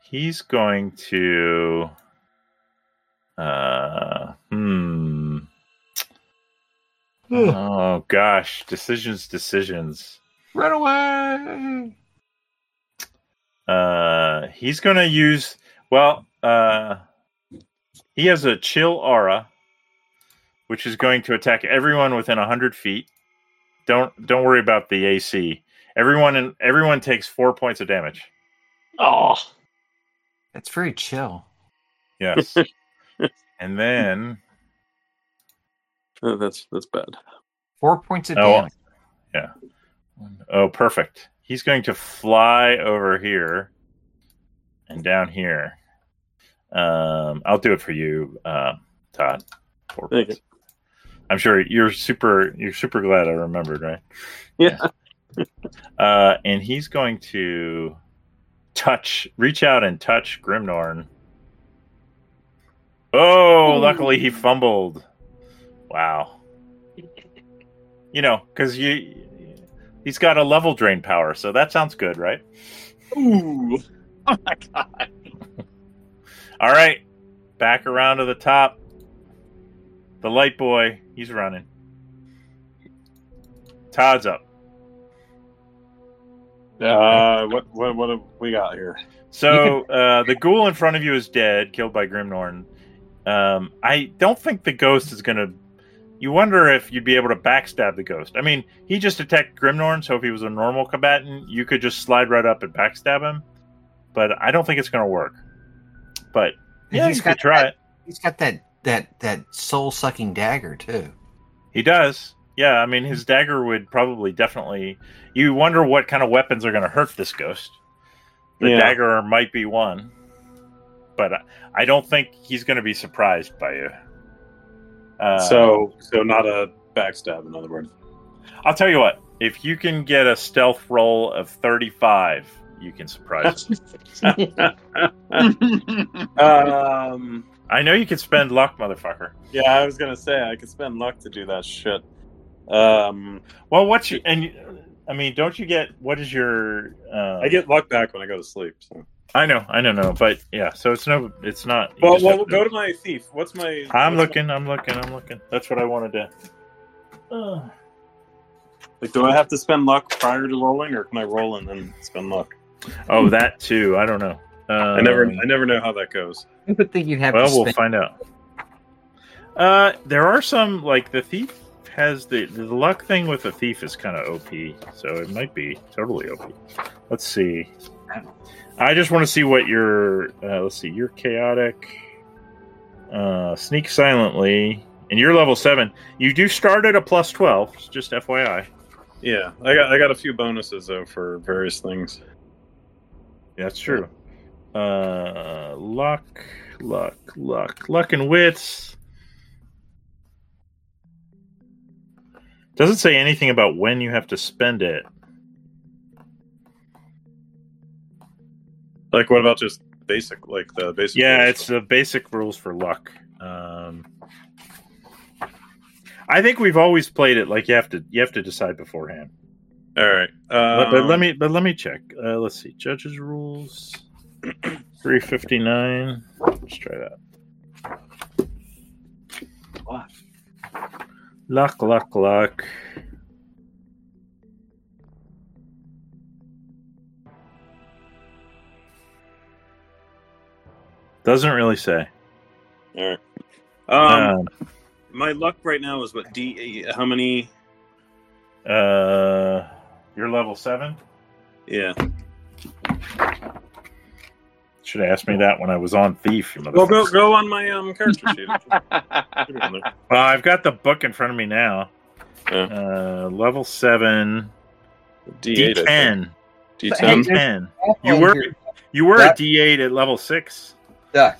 he's going to uh hmm oh gosh decisions decisions Run away! uh he's gonna use well uh he has a chill aura which is going to attack everyone within 100 feet. Don't don't worry about the ac everyone in everyone takes four points of damage. Oh, That's very chill. yes. And then Oh, that's that's bad. Four points of Oh, damage. yeah. Oh perfect. He's going to fly over here and down here. Um i'll do it for you uh todd. Four Thank points. I'm sure you're super you're super glad i remembered right? Yeah. uh and he's going to touch reach out and touch grimnorn oh luckily he fumbled. Wow. You know because you he's got a level drain power so that sounds good right? Ooh. Oh my god. all right. Back around to the top. The light boy he's running todd's up Uh, what what what have we got here? So uh, the ghoul in front of you is dead, killed by Grimnorn. Um, I don't think the ghost is gonna. You wonder if you'd be able to backstab the ghost. I mean, he just attacked Grimnorn, so if he was a normal combatant, you could just slide right up and backstab him. But I don't think it's gonna work. But yeah, He's you got could try that- it. He's got that that that soul sucking dagger too. He does. Yeah, I mean, his dagger would probably definitely. You wonder what kind of weapons are going to hurt this ghost. The Yeah. dagger might be one, but I- I don't think he's going to be surprised by you. Uh, so so not a backstab, in other words. I'll tell you what: if you can get a stealth roll of thirty-five, you can surprise. him. um. I know you can spend luck, motherfucker. Yeah, I was gonna say I could spend luck to do that shit. Um, Well, what's your and? I mean, don't you get what is your? Uh, I get luck back when I go to sleep. So. I know, I don't know, but yeah. So it's no, it's not. Well, well, have go to my thief. What's my? I'm what's looking, I'm looking, I'm looking. That's what I wanted to. Uh, like, do I have to spend luck prior to rolling, or can I roll and then spend luck? oh, that too. I don't know. Um, I never, I never know how that goes. I would think you'd have Well, to we'll find out. Uh, there are some like the thief has the the luck thing with the thief is kind of OP, so it might be totally OP. Let's see. I just want to see what your uh, let's see. You're chaotic. Uh, sneak silently, and you're level seven. You do start at a plus twelve. Just FYI. Yeah, I got, I got a few bonuses though for various things. That's true. Uh, luck, luck, luck, luck, and wits. Doesn't say anything about when you have to spend it. Like, what about just basic, like the basic. Yeah, it's the basic rules for luck. Um, I think we've always played it like you have to you have to decide beforehand. all right. But, but let Um, me but let me check. Uh, let's see. Judges rules. Three fifty nine. Let's try that. What? Luck, luck, luck. Doesn't really say. All right. Um, Um, my luck right now is what D? How many? uh, you're level seven. Yeah. Should have asked me that when I was on Thief. you Well, go motherfucker. go on my um character sheet. Should be on there. Well, I've got the book in front of me now. Yeah. Uh, level seven, D8, D10. D10. D10. Oh, You were here, you were That- a D8 at level six. Duck.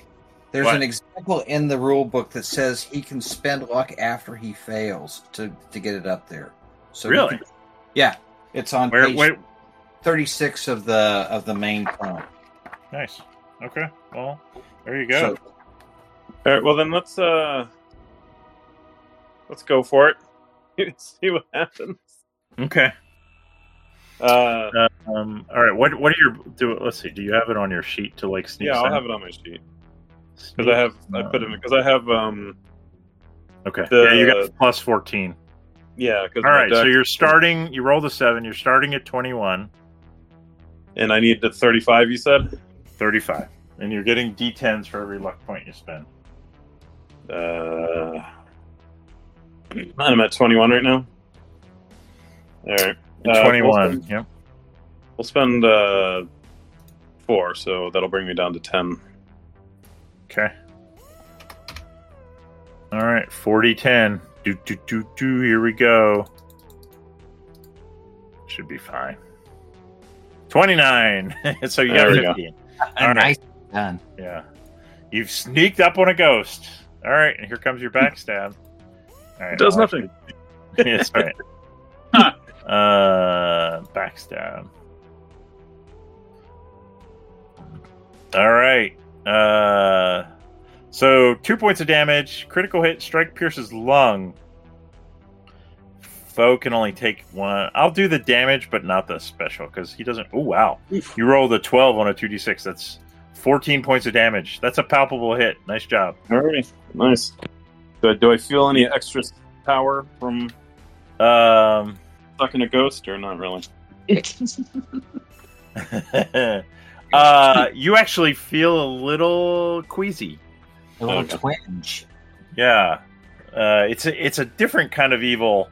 There's What? an example in the rule book that says he can spend luck after he fails to to get it up there. So Really? can- yeah, it's on Where? page Wait, 36 of the of the main prompt. nice. Okay. Well, there you go. So All right. Well, then let's uh let's go for it. See what happens. okay. Uh, Um. All right. What? What are your? Do let's see. Do you have it on your sheet to like sneak? yeah, I'll have it on my sheet because I have I put it because I have um Okay. the- yeah, you got plus fourteen. yeah because All right. So you're starting. You roll the seven. You're starting at twenty-one. and I need the thirty five. You said 35. And you're getting D10s for every luck point you spend. uh I'm at twenty one right now. All right. Uh, 21. We'll spend, yep. we'll spend uh four, so that'll bring me down to ten. Okay. All right. 40 10. Do, do, do, do. Here we go. Should be fine. 29. so you got There we go. 15. All right. nice done. Yeah. You've sneaked up on a ghost. All right. And here comes your backstab. All right. Does I'll nothing. actually- That's right. uh, backstab. All right. Uh, so two points of damage. Critical hit. Strike pierces lung. Foe can only take one. I'll do the damage, but not the special because he doesn't. Oh wow! You rolled a twelve on a two d six. That's fourteen points of damage. That's a palpable hit. Nice job. All right, nice. Do, do I feel any extra power from Um, sucking a ghost, or not really? uh, you actually feel a little queasy. A little twinge. Yeah, uh, it's a it's a different kind of evil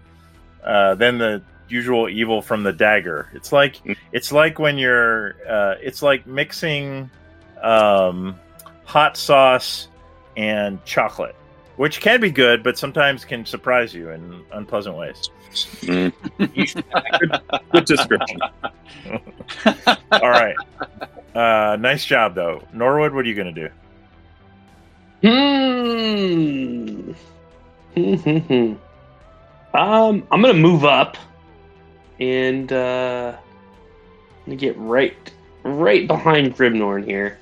uh, than the usual evil from the dagger. It's like Mm. it's like when you're uh, it's like mixing um, hot sauce and chocolate, which can be good, but sometimes can surprise you in unpleasant ways. good, good description. All right, uh, nice job though, Norwood. What are you gonna do? Hmm. um, I'm gonna move up and uh, I'm gonna get right, right behind Grimnorn here,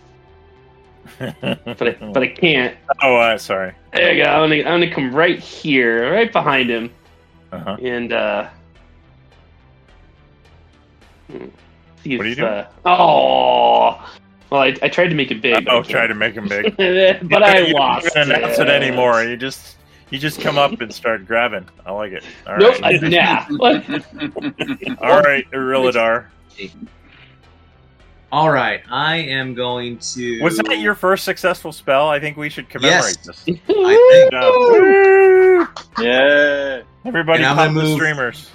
but I, but I can't. oh, uh, sorry. There you go. I'm gonna, I'm gonna come right here, right behind him, Uh-huh. and uh, hmm, see if, What are you doing? Uh, oh, well, I, I tried to make it big. Oh, can't. to make him big. but I You don't lost. announce it anymore. You just you just come up and start grabbing. I like it. All Nope, I, right. nah. What? All right, Iriladar. All right, I am going to. Was that your first successful spell? I think we should commemorate Yes. this. I think Good. Yeah. Everybody And I'm pop gonna the move- streamers.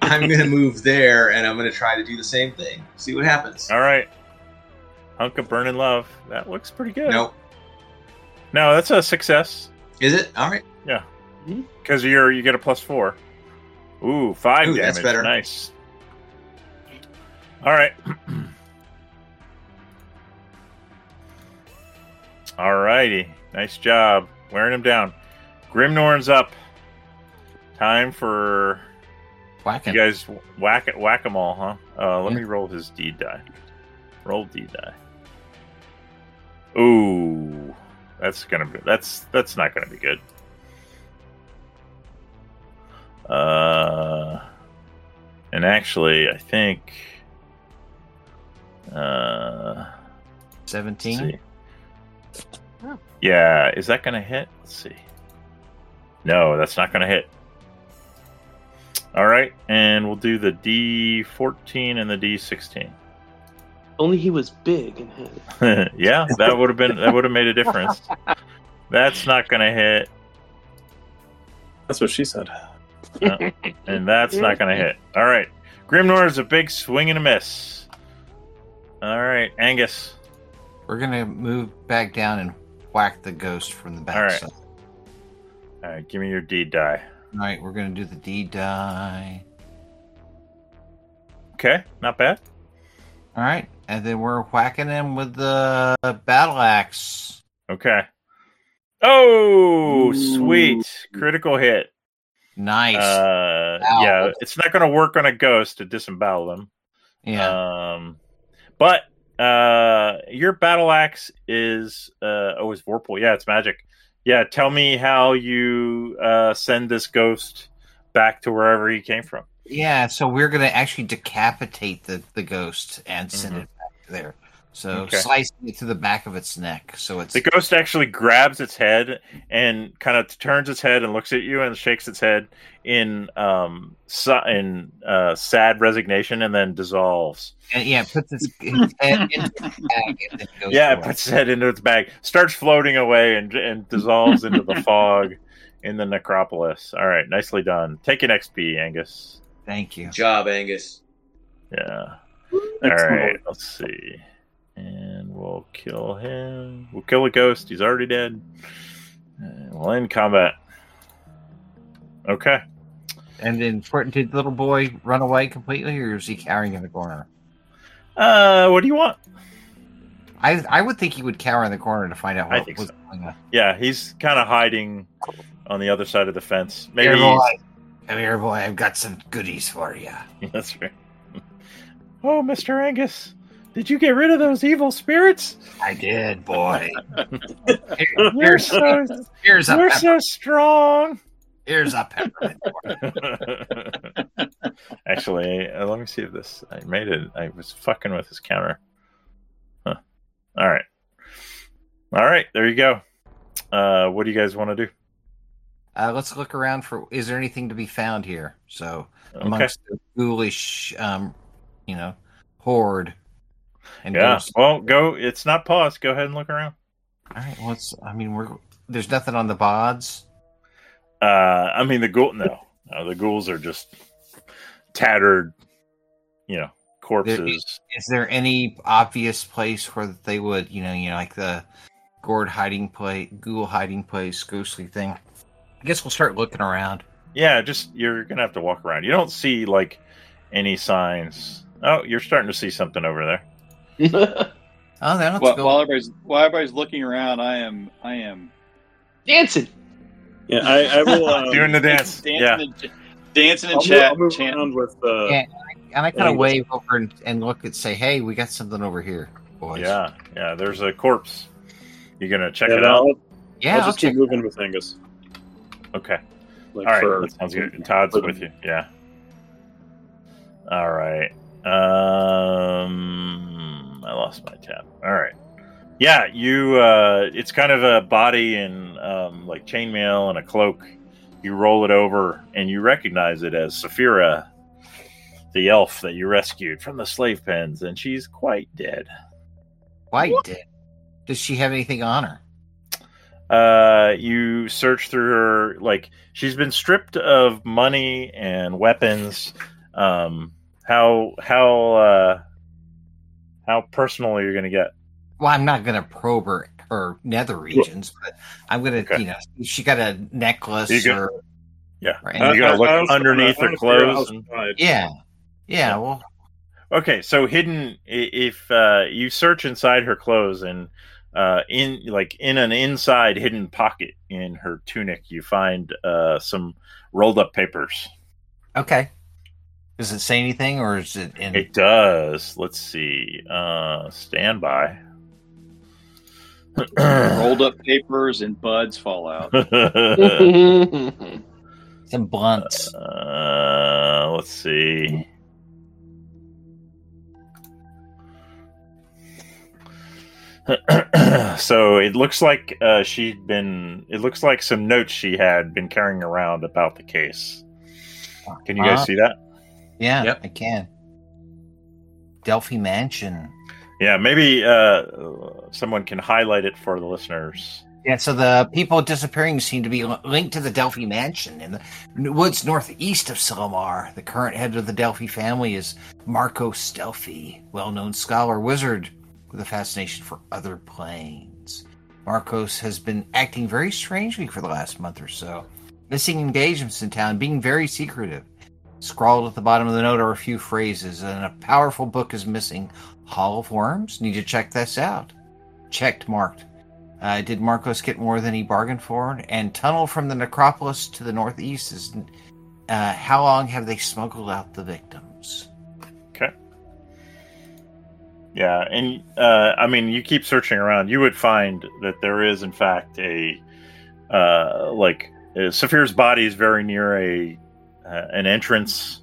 I'm going to move there, and I'm going to try to do the same thing. See what happens. All right. Hunk of burning love. That looks pretty good. Nope. No, that's a success Is it? All right. Yeah. Because you're you get a plus four. Ooh, five Ooh, damage. that's better. Nice. All right. All righty. Nice job. Wearing him down. Grimnorn's up. Time for Whacking. you guys whack it whack 'em all, huh? Uh, let me roll his deed die. Roll deed die. Ooh, that's gonna be that's that's not gonna be good. Uh, and actually, I think. Uh, 17. see. Yeah, is that gonna hit? Let's see. No, that's not gonna hit. All right, and we'll do the D14 and the D16. Only he was big and had. yeah, that would have been that would have made a difference. That's not going to hit, That's what she said. and that's not going to hit. All right, Grimnor is a big swing and a miss. All right, Angus. We're gonna move back down and whack the ghost from the back All right. side. All right, give me your D die. All right, we're gonna do the D die. Okay, not bad. All right, and then we're whacking him with the battle axe. Okay. Oh, Ooh. sweet critical hit. Nice. Uh, Ow. yeah, it's not going to work on a ghost to disembowel them. yeah. Um, but uh, your battle axe is uh, oh, it's Vorpal. Yeah, it's magic. Yeah, tell me how you uh, send this ghost back to wherever he came from. Yeah. So we're gonna actually decapitate the the ghost and send Mhm. it back there. So Okay. slicing it to the back of its neck. So it's The ghost actually grabs its head and kind of turns its head and looks at you and shakes its head in um in uh, sad resignation and then dissolves. and, yeah, it puts its, its head into the bag and then goes Yeah, it puts its head into its bag, starts floating away, and and dissolves into the fog in the necropolis. All right, nicely done. Take an XP, Angus. Thank you. Good job, Angus. Yeah. All right. Let's see. And we'll kill him. We'll kill a ghost. He's already dead. And we'll end combat. Okay. And then for- did the little boy run away completely, or is he cowering in the corner? Uh, what do you want? I I would think he would cower in the corner to find out what was so. going on. Yeah, he's kind of hiding on the other side of the fence. Maybe Here, he's- boy. Come here, boy. I've got some goodies for you. That's right. Oh, Mr. Angus, did you get rid of those evil spirits? I did, boy. Here- You're here's, so, here's a you're pepper, so strong. here's a peppermint. Actually, uh, let me see if this. I made it. I was fucking with his counter. Huh. All right. All right. There you go. Uh, what do you guys want to do? Uh, let's look around for. Is there anything to be found here? So Okay. amongst the ghoulish, um, you know, horde. And Yeah. ghosts. Well, go. It's not paused. Go ahead and look around. All right. Well, it's, I mean, we're there's nothing on the bods. Uh, I mean the ghoul. No, no, the ghouls are just tattered. You know, corpses. Is there any obvious place where they would, you know, you know, like the gourd hiding place, ghoul hiding place, ghostly thing? I guess we'll start looking around. Yeah, just you're gonna have to walk around. You don't see like any signs. Oh, you're starting to see something over there. Oh, then let's While, while everybody's while everybody's looking around, I am I am Dancing. Yeah, I, I will. Um, Doing the dance. dancing Yeah. and, ch- dancing and I'll, move, chat, I'll move chanting. around with. Uh, Yeah. and I kind of wave over and, and look and say, "Hey, we got something over here, boys." Yeah, yeah. There's a corpse. You gonna check yeah, it out? I'll, yeah. I'll I'll just keep moving with Angus. Okay. Like All right. for- That sounds good. Todd's with you. Yeah. All right. Um, I lost my tab. All right. Yeah, you. Uh, it's kind of a body in um, like chainmail and a cloak. You roll it over, and you recognize it as Saphira, the elf that you rescued from the slave pens, and she's quite dead. White did. Does she have anything on her? Uh, you search through her like she's been stripped of money and weapons um how how uh how personal are you gonna get Well, I'm not going to probe her, her nether regions, but I'm going to, Okay. you know, she got a necklace You go- or yeah Right. you gotta look I underneath her I wanna figure out clothes and- yeah, yeah. Well, okay so hidden if uh you search inside her clothes and uh in like in an inside hidden pocket in her tunic you find uh some rolled up papers okay. Does it say anything, or is it in? It does. Let's see. Uh, stand by. Rolled up papers and buds fall out. Some blunts. Uh, let's see. So it looks like uh, she'd been. It looks like some notes she had been carrying around about the case. Can you guys Uh, see that? Yeah, Yep. I can. Delphi Mansion. Yeah, maybe uh, someone can highlight it for the listeners. Yeah, so the people disappearing seem to be linked to the Delphi Mansion in the woods northeast of Cillamar. The current head of the Delphi family is Marcos Delphi, well-known scholar wizard with a fascination for other planes. Marcos has been acting very strangely for the last month or so, missing engagements in town, being very secretive. Scrawled at the bottom of the note are a few phrases, and a powerful book is missing. Hall of Worms? Need to check this out. Checked, marked. Uh, did Marcos get more than he bargained for? And tunnel from the necropolis to the northeast is. Uh, how long have they smuggled out the victims? Yeah, and uh, I mean, you keep searching around, you would find that there is, in fact, a uh, like uh, Saphir's body is very near a uh, an entrance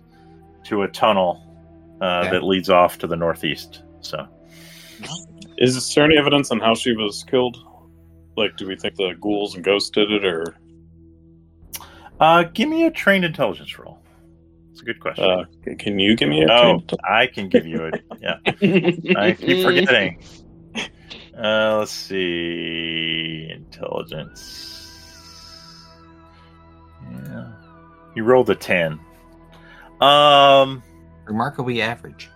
to a tunnel uh, Okay. that leads off to the northeast. So, Is there any evidence on how she was killed? Like, do we think the ghouls and ghosts did it, or uh, give me a trained intelligence roll. It's a good question. uh, can you give me a? oh, I can give you it. Yeah, I keep forgetting. Uh, let's see, intelligence. Yeah, you rolled a ten. Um, Remarkably average.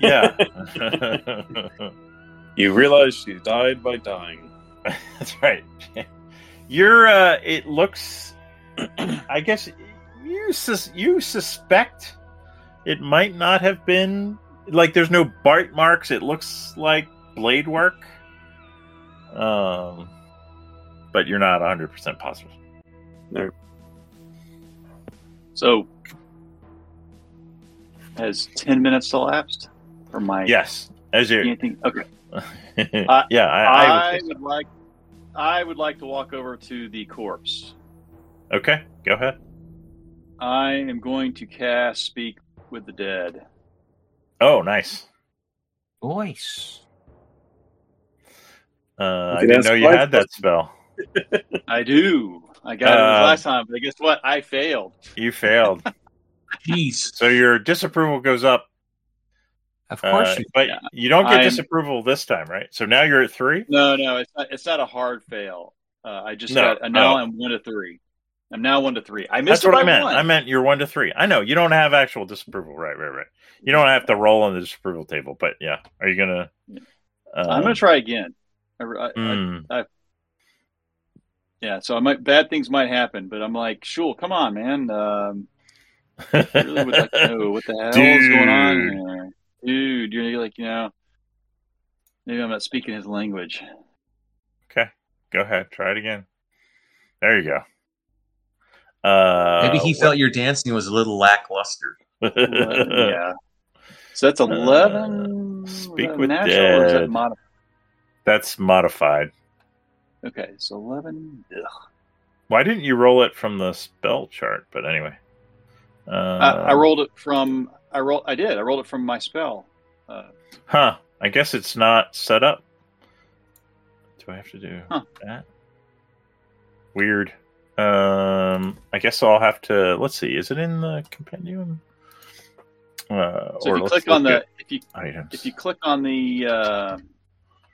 yeah, You realize she died by dying. that's right. You're. Uh, it looks. I guess you sus- you suspect it might not have been like. There's no bite marks. It looks like blade work. Um, but you're not 100 percent positive. So, has 10 minutes elapsed? Or my Yes, as you. anything? Okay. yeah, I, I I, would say would like I would like to walk over to the corpse. Okay, go ahead. I am going to cast Speak with the Dead. Oh, nice. Voice. Uh, I didn't know you had that spell. I do. I got it Um, last time, but guess what? I failed. You failed. Jeez. so your disapproval goes up Of course Uh, you but yeah. you don't get I'm- disapproval this time, right? So now you're at three. No, no, it's not. It's not a hard fail. Uh, I just No, got. Uh, now no. I'm one to three. I'm now one to three. I That's missed it what I meant. one. I meant you're one to three. I know you don't have actual disapproval, right? Right? Right? You don't have to roll on the disapproval table, but yeah, are you gonna? Um, I'm gonna try again. I, I, I, mm, yeah, so I might bad things might happen, but I'm like, Shul, come on, man. Um, I really would like to know what the hell is going on Dude. here, dude. You're like, you know, maybe I'm not speaking his language. okay, go ahead. Try it again. There you go. Uh, Maybe he felt your dancing was a little lackluster. yeah. So that's eleven. Uh, speak that with natural or is that dead. modified? That's modified. Okay, so eleven. Ugh. Why didn't you roll it from the spell chart? But anyway, uh, I, I rolled it from. I rolled. I did. I rolled it from my spell. Uh, Huh. I guess it's not set up. Do I have to do Huh. that? Weird. Um, I guess I'll have to. Let's see. Is it in the compendium? Uh, so or if you click on the if you items. if you click on the uh,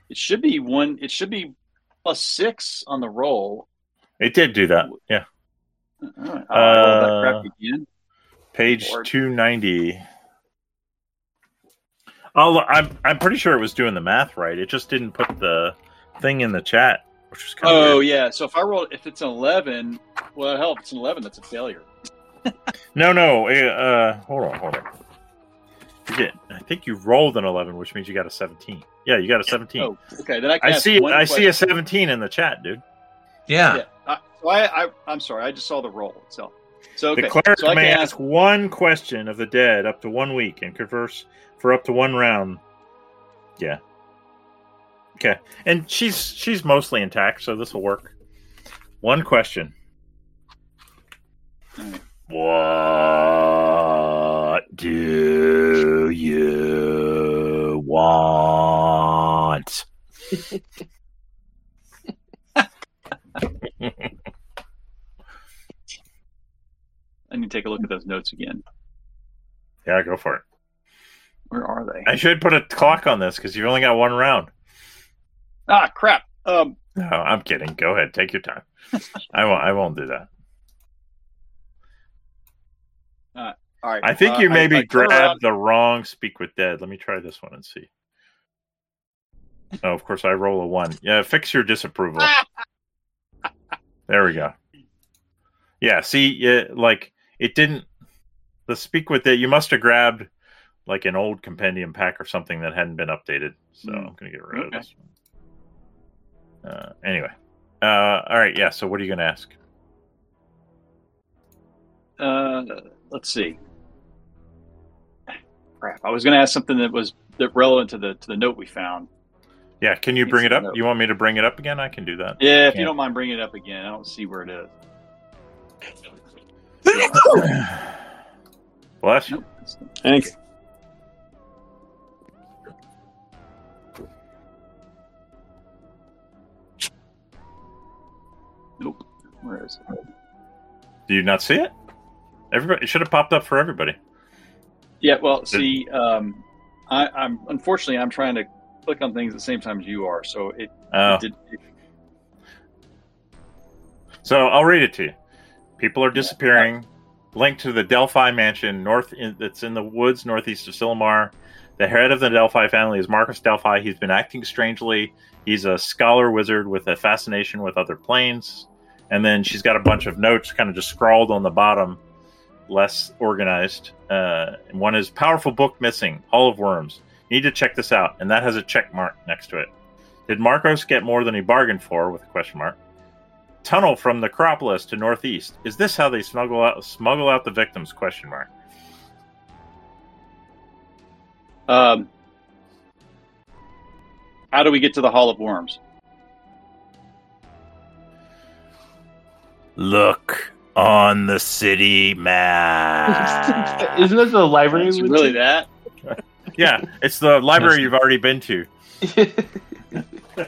it should be one. It should be plus six on the roll. It did do that. Yeah. Right, that Uh, again. Page two ninety. Oh, I'm I'm pretty sure it was doing the math right. It just didn't put the thing in the chat, which was kind of Oh weird. yeah. So if I roll, if it's an eleven, well, hell, if it's an eleven, that's a failure. No, no. Uh, hold on, hold on. You did. I think you rolled an eleven, which means you got a seventeen. Yeah, you got a seventeen. Oh, okay. Then I can I see. one I see a seventeen in the chat, dude. Yeah. Yeah. I, so I, I, I'm sorry. I just saw the roll itself. So okay. The cleric so I may ask ask. one question of the dead up to one week and converse for up to one round. Yeah. Okay, and she's she's mostly intact, so this will work. One question. What do you want? I need to take a look at those notes again. Yeah, go for it. Where are they? I should put a clock on this because you've only got one round. Ah, crap. Um, No, I'm kidding. Go ahead, take your time. I won't. I won't do that. all right. I think uh, you maybe I turn grabbed the wrong Speak with Dead. Let me try this one and see. Oh, of course, I roll a one. Yeah, fix your disapproval. there we go. Yeah, see, yeah, like it didn't. The Speak with it. You must have grabbed like an old compendium pack or something that hadn't been updated. So Hmm. I'm going to get rid Okay. of this one. Uh, anyway, uh, all right. Yeah. So what are you going to ask? Uh, let's see. Crap. I was going to ask something that was that relevant to the to the note we found. Yeah, can you bring it up? No. You want me to bring it up again? I can do that. Yeah, if you don't mind bringing it up again, I don't see where it is. Bless you. Nope. Thanks. Nope. Where is it? Do you not see it? Everybody it should have popped up for everybody. Yeah. Well, see, um, I, I'm unfortunately I'm trying to click on things at the same time as you are, so it, Oh, it did. It, so I'll read it to you. People are disappearing. Linked to the Delphi mansion north in, that's in the woods northeast of Cillamar. The head of the Delphi family is Marcus Delphi. He's been acting strangely. He's a scholar wizard with a fascination with other planes. And then she's got a bunch of notes kind of just scrawled on the bottom, less organized. Uh, one is powerful book missing, Hall of Worms. Need to check this out. And that has a check mark next to it. Did Marcos get more than he bargained for with a question mark? Tunnel from the Acropolis to northeast. Is this how they smuggle out smuggle out the victims? Question mark. um, how do we get to the Hall of Worms? Look on the city map. Isn't this the library? It's really that? yeah, it's the library you've already been to.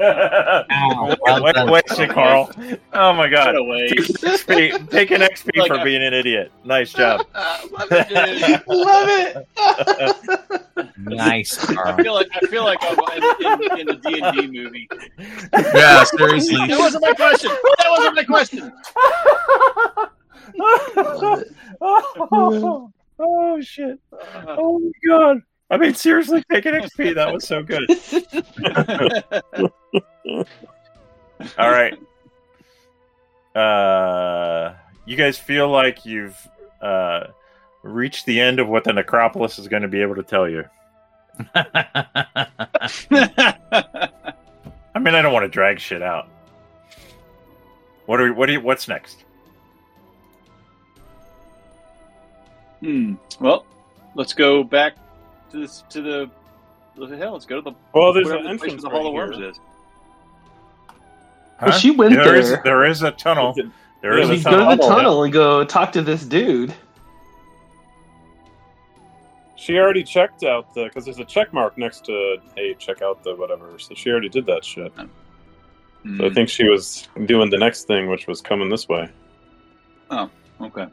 Ow, well Wait, done. Carl. Oh my god. Take an XP, take an XP Like for a- being an idiot. Nice job. Love it. Love it. Nice, I Carl. feel like I feel like I'm in, in, in the D and D movie. Yeah, seriously. That wasn't my question. That wasn't my question. oh, oh shit. Oh my god. I mean seriously, take an XP. That was so good. All right. Uh, you guys feel like you've uh, reached the end of what the necropolis is going to be able to tell you. I mean, I don't want to drag shit out. What are what do you, what's next? hmm. Well, let's go back to this to the. What the hell? Let's go to the. Well, there's an the place entrance where the Hall of right Worms here. is. Well, she went There is there. there is a tunnel. There Yeah, is You a there's go to tunnel. the tunnel and go talk to this dude. She already checked out the because there's a check mark next to hey check out the whatever. So she already did that shit. So I Hmm. think she was doing the next thing, which was coming this way. Oh, okay.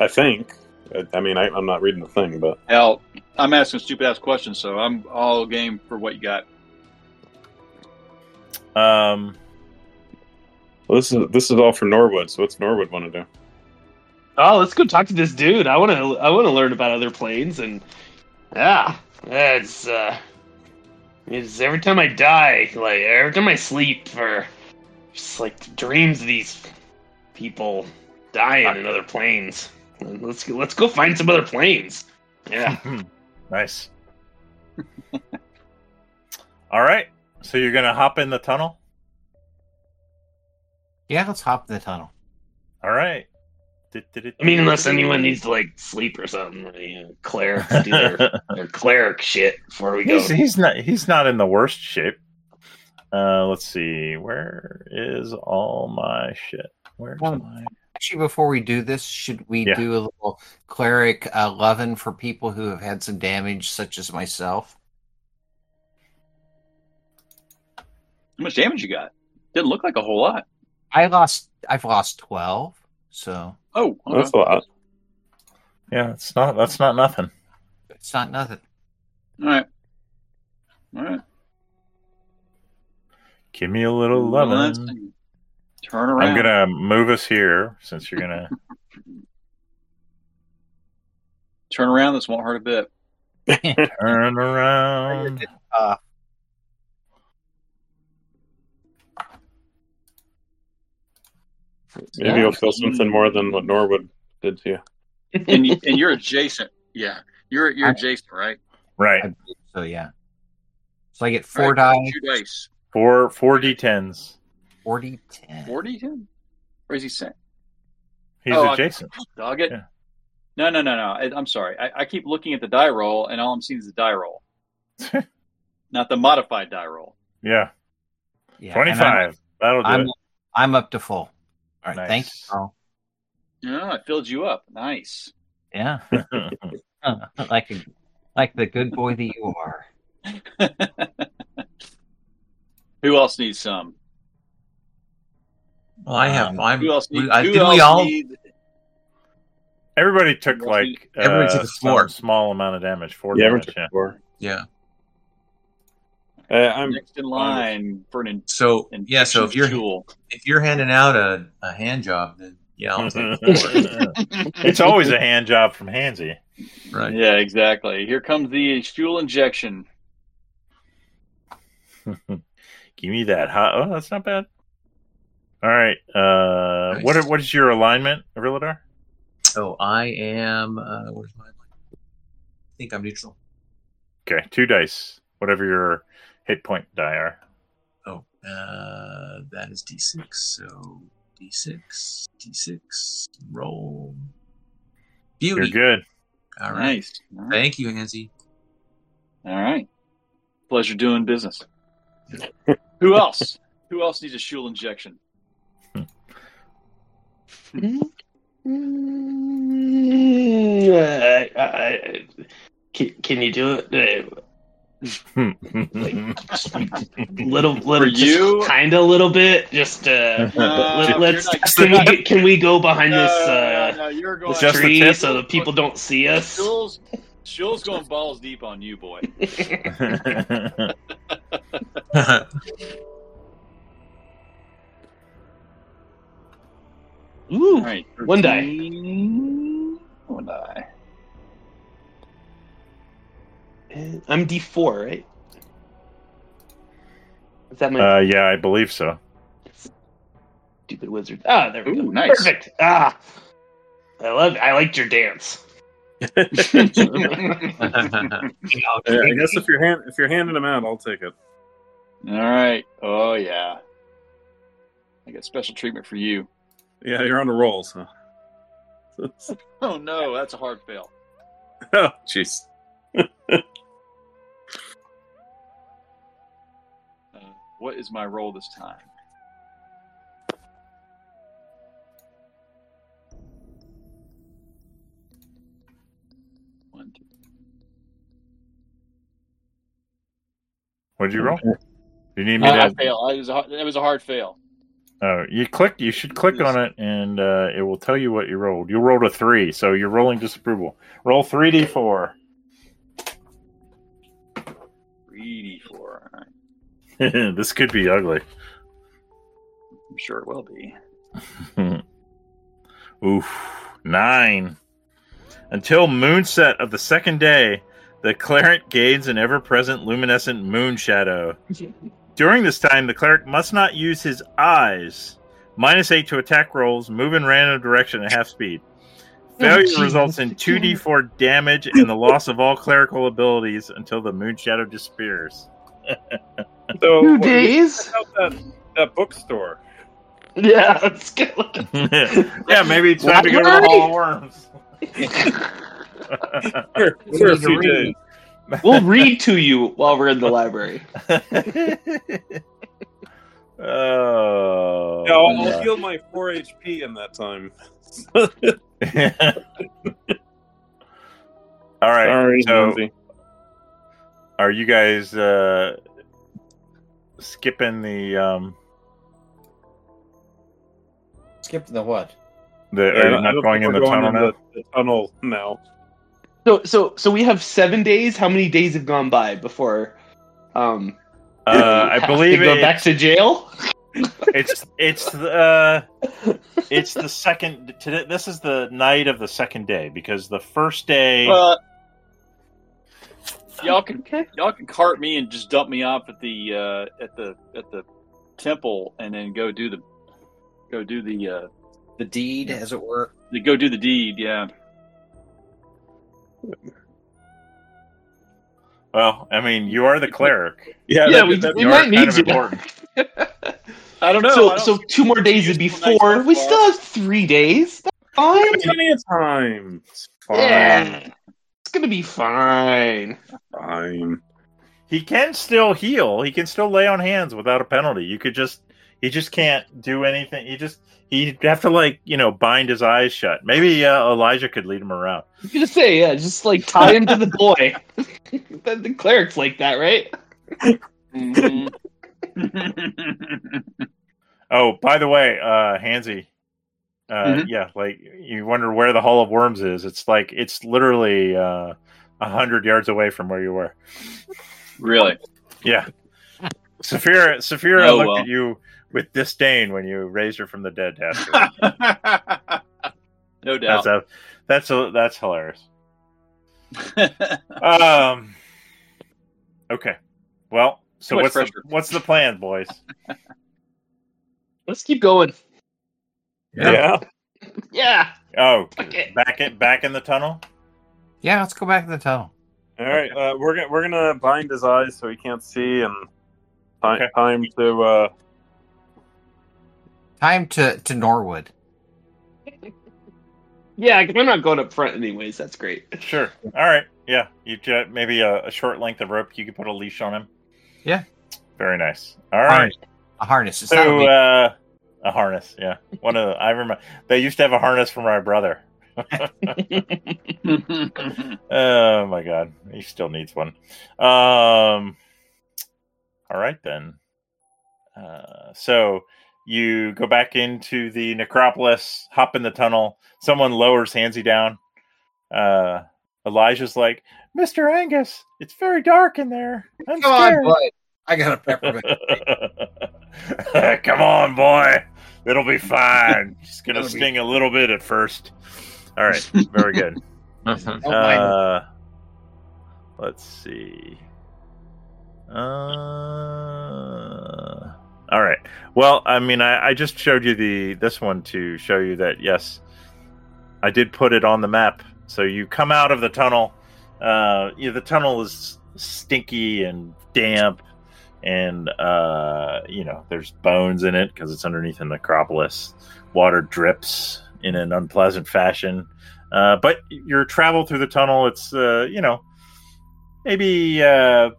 I think. I, I mean, I, I'm not reading the thing, but Hell, I'm asking stupid ass questions, so I'm all game for what you got. Um, well, this is this is all for Norwood. So what's Norwood want to do? Oh, let's go talk to this dude. I want to. I want to learn about other planes and yeah, it's uh, it's every time I die, like every time I sleep, for just like dreams of these people dying in other planes. Let's go, let's go find some other planes. Yeah. nice. All right. So you're gonna hop in the tunnel. Yeah, let's hop in the tunnel. All right. I mean, unless anyone needs to like sleep or something, like, you know, clerics do their, their cleric shit before we go. he's, he's not he's not in the worst shape. Uh, let's see. Where is all my shit? Where's Um, my? Actually, before we do this, should we Yeah. do a little cleric uh, loving for people who have had some damage, such as myself? How much damage you got? Didn't look like a whole lot. I lost. I've lost twelve. So Oh, okay. That's a lot. Yeah, it's not. That's not nothing. it's not nothing. all right. All right. Give me a little One loving. thing. Turn around. I'm gonna move us here since you're gonna. turn around. This won't hurt a bit. Turn around. Uh, Maybe you'll feel something more than what Norwood did to you. And, you, and you're adjacent. Yeah, you're you're I- adjacent, right? Right. So yeah. So I get four right, die, dice. Four four d10s. 40, 10. Forty ten. Or is he saying? He's Oh, adjacent. Dog it. Yeah. No, no, no, no. I, I'm sorry. I, I keep looking at the die roll, and all I'm seeing is the die roll, not the modified die roll. yeah. Yeah, Twenty and I'm- five. That'll do I'm, it. I'm up to full. All right, Nice. thank you, Carl. Yeah, I filled you up. Nice. Yeah, like a, like the good boy that you are. Who else needs some? Well, I have. Um, I'm. Who else needs? I, who didn't else we all? need- Everybody took like everybody uh, took the some small amount of damage. Four Yeah, damage. Yeah. four. Yeah. Uh, I'm next in line for an So in- yeah. So if you're jewel. if you're handing out a, a hand job, then yeah, I'll take it's always a hand job from Hansy. right. Yeah, exactly. Here comes the fuel injection. Give me that. Hot. Oh, that's not bad. All right. Uh, Nice. what what is your alignment, Arilladar? So I am. Uh, where's my? I think I'm neutral. Okay, two dice. Whatever your hit point die are. Oh, uh, that is D6. So D6, D6, roll. Beauty. You're good. All right. Nice. All right. Thank you, Hansy. All right. Pleasure doing business. Who else? Who else needs a fuel injection? Mm, uh, uh, can, can you do it? Uh, little, little, you? kind of, a little bit. Just uh, No, let, us not- Can we get? Can we go behind No, this uh, no, you're going. Just tree tip? so the people don't see us? Shul's, Shul's going balls deep on you, boy. Ooh, All right. One die. One die. I'm D four, right? Is that my uh, yeah, I believe so. stupid wizard? Ah, there we Ooh, go. nice. Perfect. Ah, I love. I liked your dance. Yeah, I guess if you're hand, if you're handing them out, I'll take it. All right. Oh yeah. I got special treatment for you. Yeah, you're on a roll. So. Oh no, that's a hard fail. oh, jeez. Uh, what is my roll this time? One, two. What did you roll? You need me Uh, I to? fail. It was a, hard- it was a hard fail. Oh, you click. You should click on it, and uh, it will tell you what you rolled. You rolled a three, so you're rolling disapproval. Roll three d four. Three d four. This could be ugly. I'm sure it will be. Oof, nine. Until moonset of the second day, the cleric gains an ever-present luminescent moon shadow. During this time, the cleric must not use his eyes. Minus eight to attack rolls, move in random direction at half speed. Failure Jesus. results in 2d4 damage and the loss of all clerical abilities until the moon shadow disappears. So, Two days. check out that that bookstore. Yeah, let's go. yeah, maybe it's time to go to the Hall of Worms. For, for a few days. We'll read to you while we're in the library. Oh. Yeah, I'll, I'll yeah. heal my four HP in that time. All right. Sorry, so, Lindsay. are you guys uh, skipping the um Skip the what? the? Yeah, are you not don't going in think the we're tunnel now? the, the tunnel now. So so so we have seven days. How many days have gone by before? Um, Uh, I believe to go it- back to jail. it's it's uh it's the second. Today, this is the night of the second day because the first day. Uh, y'all can Okay. y'all can cart me and just dump me off at the uh, at the at the temple, and then go do the go do the uh, The deed, as it were. the go do the deed. Yeah. Well, I mean, you are the cleric. Yeah, Yeah, that- we, that- we might need of you. I don't know. So don't so two more days would be nice four. We still have three days. That's fine. plenty of time. It's fine. Yeah, it's gonna be fine. Fine. He can still heal. He can still lay on hands without a penalty. You could just he just can't do anything. He just he'd have to like you know bind his eyes shut. Maybe uh, Elijah could lead him around. I was gonna say yeah, just like tie him to the boy. the, the cleric's like that, right? Mhm. Oh, by the way, uh, Hansy. Uh, Mhm. Yeah, like you wonder where the Hall of Worms is. It's like it's literally uh, a hundred yards away from where you were. really? Yeah, Saphira. Saphira Oh, looked well. at you with disdain when you raised her from the dead. to ask her. no doubt. that's a, that's a, that's hilarious. Um. Okay. Well, so what's the, what's the plan, boys? Let's keep going. Yeah. Yeah. Oh, Okay. back in back in the tunnel. Yeah, let's go back in the tunnel. All right. Uh, we're gonna we're gonna bind his eyes so he can't see, and time Okay. time to uh, Time to, to Norwood. Yeah, 'cause I'm not going up front anyways. That's great. Sure. All right. Yeah. You ju- maybe a, a short length of rope. You could put a leash on him. Yeah. Very nice. All right. Harness. A harness. It's not a So uh, a harness. Yeah. One of the, I remember they used to have a harness for my brother. Oh my god, he still needs one. Um. All right then. Uh, so you go back into the necropolis, hop in the tunnel. Someone lowers Hansy down. Uh, Elijah's like, "Mister Angus, it's very dark in there. I'm Come on, scared." boy. I got a peppermint. Come on, boy. It'll be fine. Just gonna It'll be- sting a little bit at first. All right, very good. Uh, let's see. Uh, all right. Well, I mean, I, I just showed you the this one to show you that yes, I did put it on the map. So you come out of the tunnel. Uh, you know, the tunnel is stinky and damp, and uh, you know, there's bones in it because it's underneath the necropolis. Water drips in an unpleasant fashion. Uh, but your travel through the tunnel, it's uh, you know maybe uh,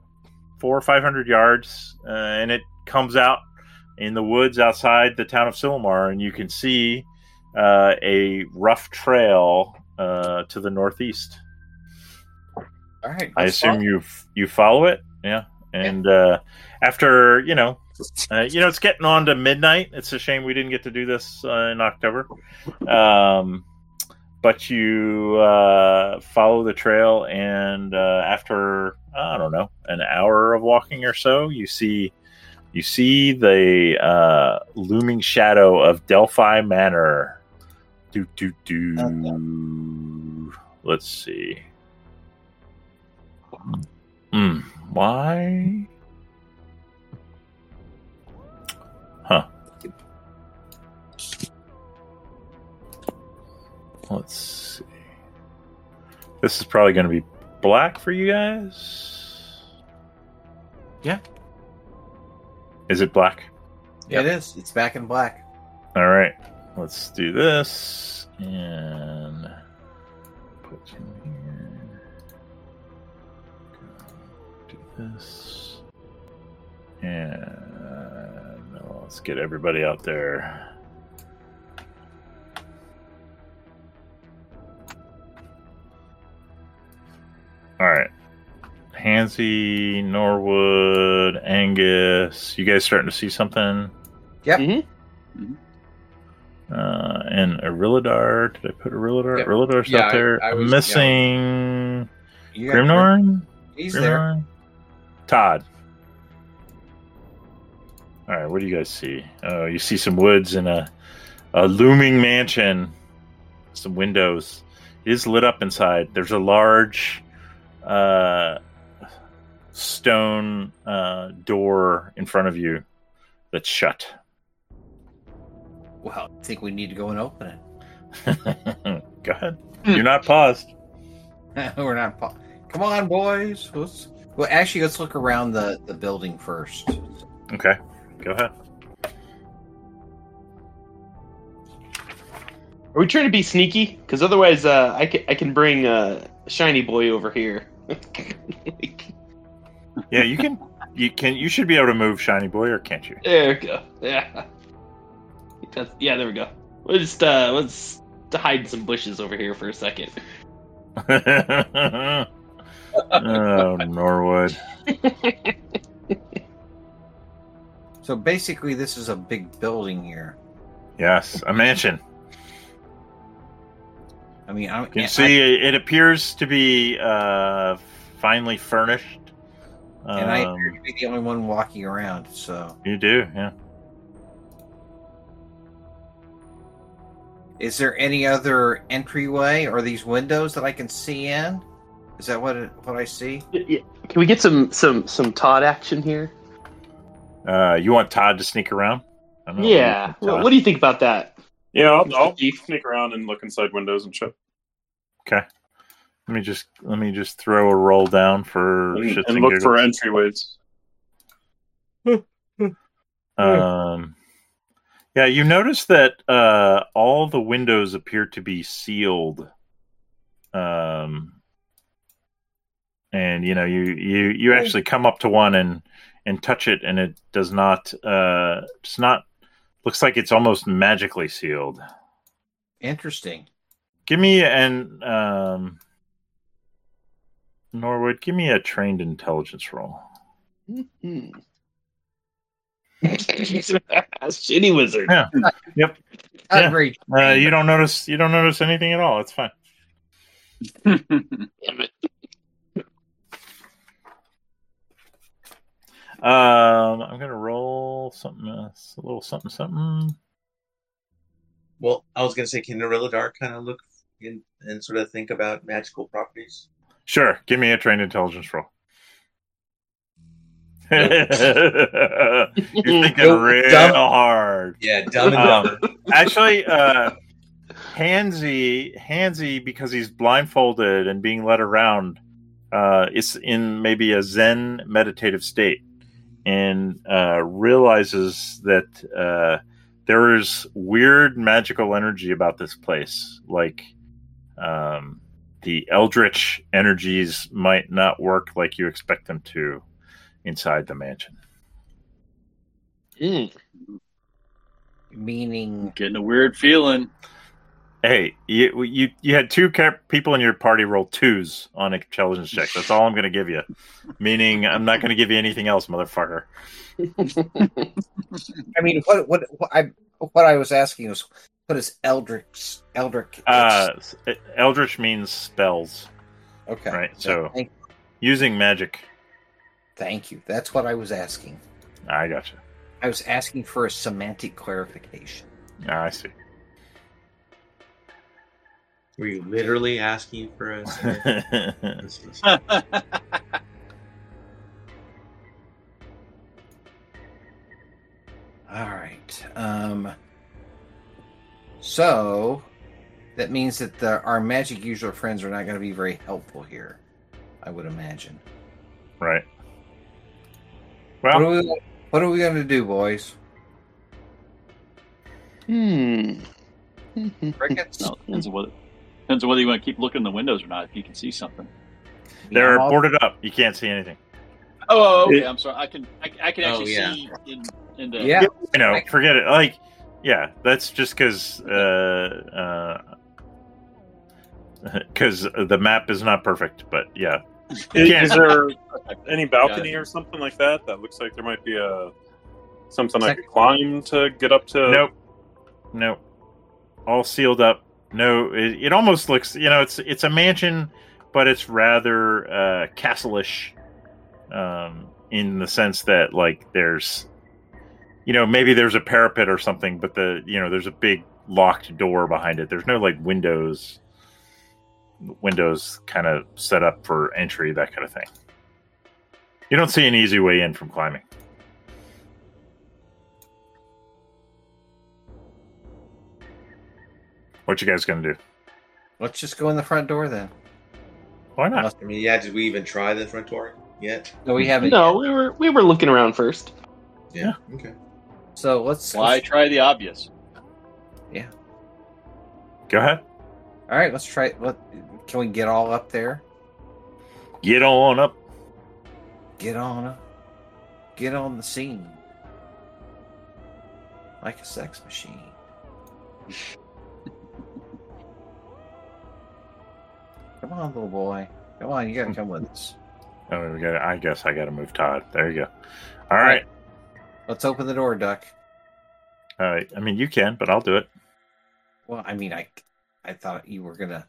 four or five hundred yards, uh, and it comes out in the woods outside the town of Cillamar, and you can see uh, a rough trail uh, to the northeast. All right. I assume you you follow it, yeah. And uh, after you know, uh, you know, it's getting on to midnight. It's a shame we didn't get to do this uh, in October. Um, but you uh, follow the trail, and uh, after I don't know an hour of walking or so, you see you see the uh, looming shadow of Delphi Manor. Do do do. Let's see. Hmm. Why? Let's see. This is probably going to be black for you guys. Yeah. Is it black? Yeah, It is. It's back in black. All right. Let's do this and put you here. Do this. And Let's get everybody out there. Hansy, Norwood, Angus, you guys starting to see something? Yep. Mhm. Uh, and Irilladar, did I put Irilladar? Yep. Irilladar's Yeah, out there. I- I I'm was- missing You got Grimnorn? He's there. Grimnorn? Todd. All right, what do you guys see? Oh, you see some woods and a, a looming mansion, some windows. It is lit up inside. There's a large uh, stone uh, door in front of you that's shut. Well, I think we need to go and open it. Go ahead. You're not paused. We're not. po- Come on, boys. Let's. Well, actually, let's look around the the building first. Okay, go ahead. Are we trying to be sneaky? Because otherwise, uh, I can I can bring uh, shiny boy over here. Yeah, you can. You can. You should be able to move, shiny boy, or can't you? there we go. Yeah. That's, yeah, there we go. We'll just uh, let's hide in some bushes over here for a second. oh, Norwood. So basically, this is a big building here. Yes, a mansion. I mean, I'm, You can I- see it appears to be uh, finely furnished. And I Um, appear to be the only one walking around. So, you do, yeah. is there any other entryway or these windows that I can see in? Is that what it, what I see? Yeah. Can we get some some some Todd action here? Uh, you want Todd to sneak around? I don't know. Yeah. What, what do you think about that? Yeah, I'll, I'll sneak around and look inside windows and shit, Okay. Let me just let me just throw a roll down for and, shits and and look for entryways. Um, yeah, you notice that uh, all the windows appear to be sealed. Um, and you know, you you you actually come up to one and and touch it, and it does not. Uh, it's not. Looks like it's almost magically sealed. Interesting. Give me an um, Norwood. Give me a trained intelligence roll. Hmm. Shitty wizard. Yeah. Yep. Not Yeah. very Uh, you don't notice. You don't notice anything at all. It's fine. Damn it. Um, I'm gonna roll something else, a little something, something. Well, I was gonna say, can dark kind of look in, and sort of think about magical properties? Sure, give me a trained intelligence roll. You're thinking real dumb. hard. Yeah, dumb and Um. Actually, uh, Hansy, Hansy, because he's blindfolded and being led around, uh, is in maybe a Zen meditative state, and uh, realizes that uh, there is weird magical energy about this place. Like um, the eldritch energies might not work like you expect them to inside the mansion. Hmm. meaning. Getting a weird feeling. Hey, you you you had two ca- people in your party roll twos on intelligence checks. That's all I'm going to give you. Meaning, I'm not going to give you anything else, motherfucker. I mean, what what what I what I was asking was, what is Eldritch? Eldritch. Uh, Eldritch means spells, okay. right? Yeah, So thank, using magic. thank you. That's what I was asking. I gotcha. I was asking for a semantic clarification. Ah, I see. Were you literally asking for us? All right. Um. So that means that the, our magic user friends are not going to be very helpful here. I would imagine. right. What are we? What are we going to do, boys? Hmm. Crickets. No, depends on whether depends on whether you want to keep looking in the windows or not. If you can see something. they're Yeah, boarded up. You can't see anything. Oh, okay. I'm sorry. I can I, I can Oh, actually yeah. see in And, uh, Yeah. You know, forget it. Like, yeah, that's just because uh, because the map is not perfect. But yeah, Is, is there any balcony or something like that that looks like there might be a something I could climb to get up to? nope, nope, all sealed up. No, it, it almost looks. You know, it's it's a mansion, but it's rather uh, castle-ish, um, in the sense that like there's, you know, maybe there's a parapet or something, but the you know there's a big locked door behind it. There's no like windows, windows kind of set up for entry, that kind of thing. You don't see an easy way in from climbing. What you guys gonna do? Let's just go in the front door then. Why not? I mean, yeah. Did we even try the front door yet? No, we haven't. No, we were we were looking around first. Yeah. Okay. So let's. Why let's- try the obvious? Yeah. Go ahead. all right, let's try. What can we get all up there? Get on up. Get on up. Get on the scene. Like a sex machine. Come on, little boy. Come on, you gotta come with us. Oh, we got. I guess I got to move Todd. There you go. All right. Let's open the door, Duck. All right. I mean, you can, but I'll do it. Well, I mean, I, I thought you were gonna.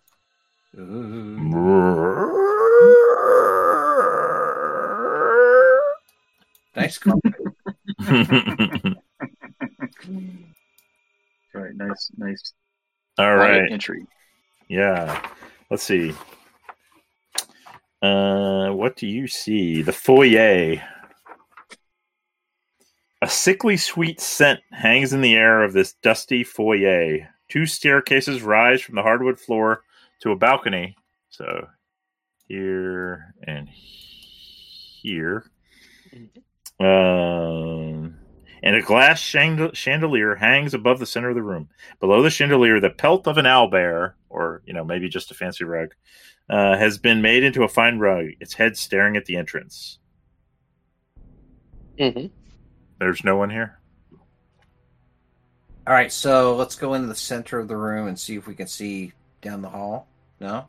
Ooh. Nice carpet. Right, nice, nice. All right. entry. Yeah. Let's see. Uh, what do you see? The foyer. A sickly sweet scent hangs in the air of this dusty foyer. Two staircases rise from the hardwood floor to a balcony. So here and here. Um, and a glass chandelier hangs above the center of the room. Below the chandelier, the pelt of an owlbear, or you know maybe just a fancy rug, uh, has been made into a fine rug. Its head staring at the entrance. Mm-hmm. There's no one here. All right, so let's go into the center of the room and see if we can see down the hall. No.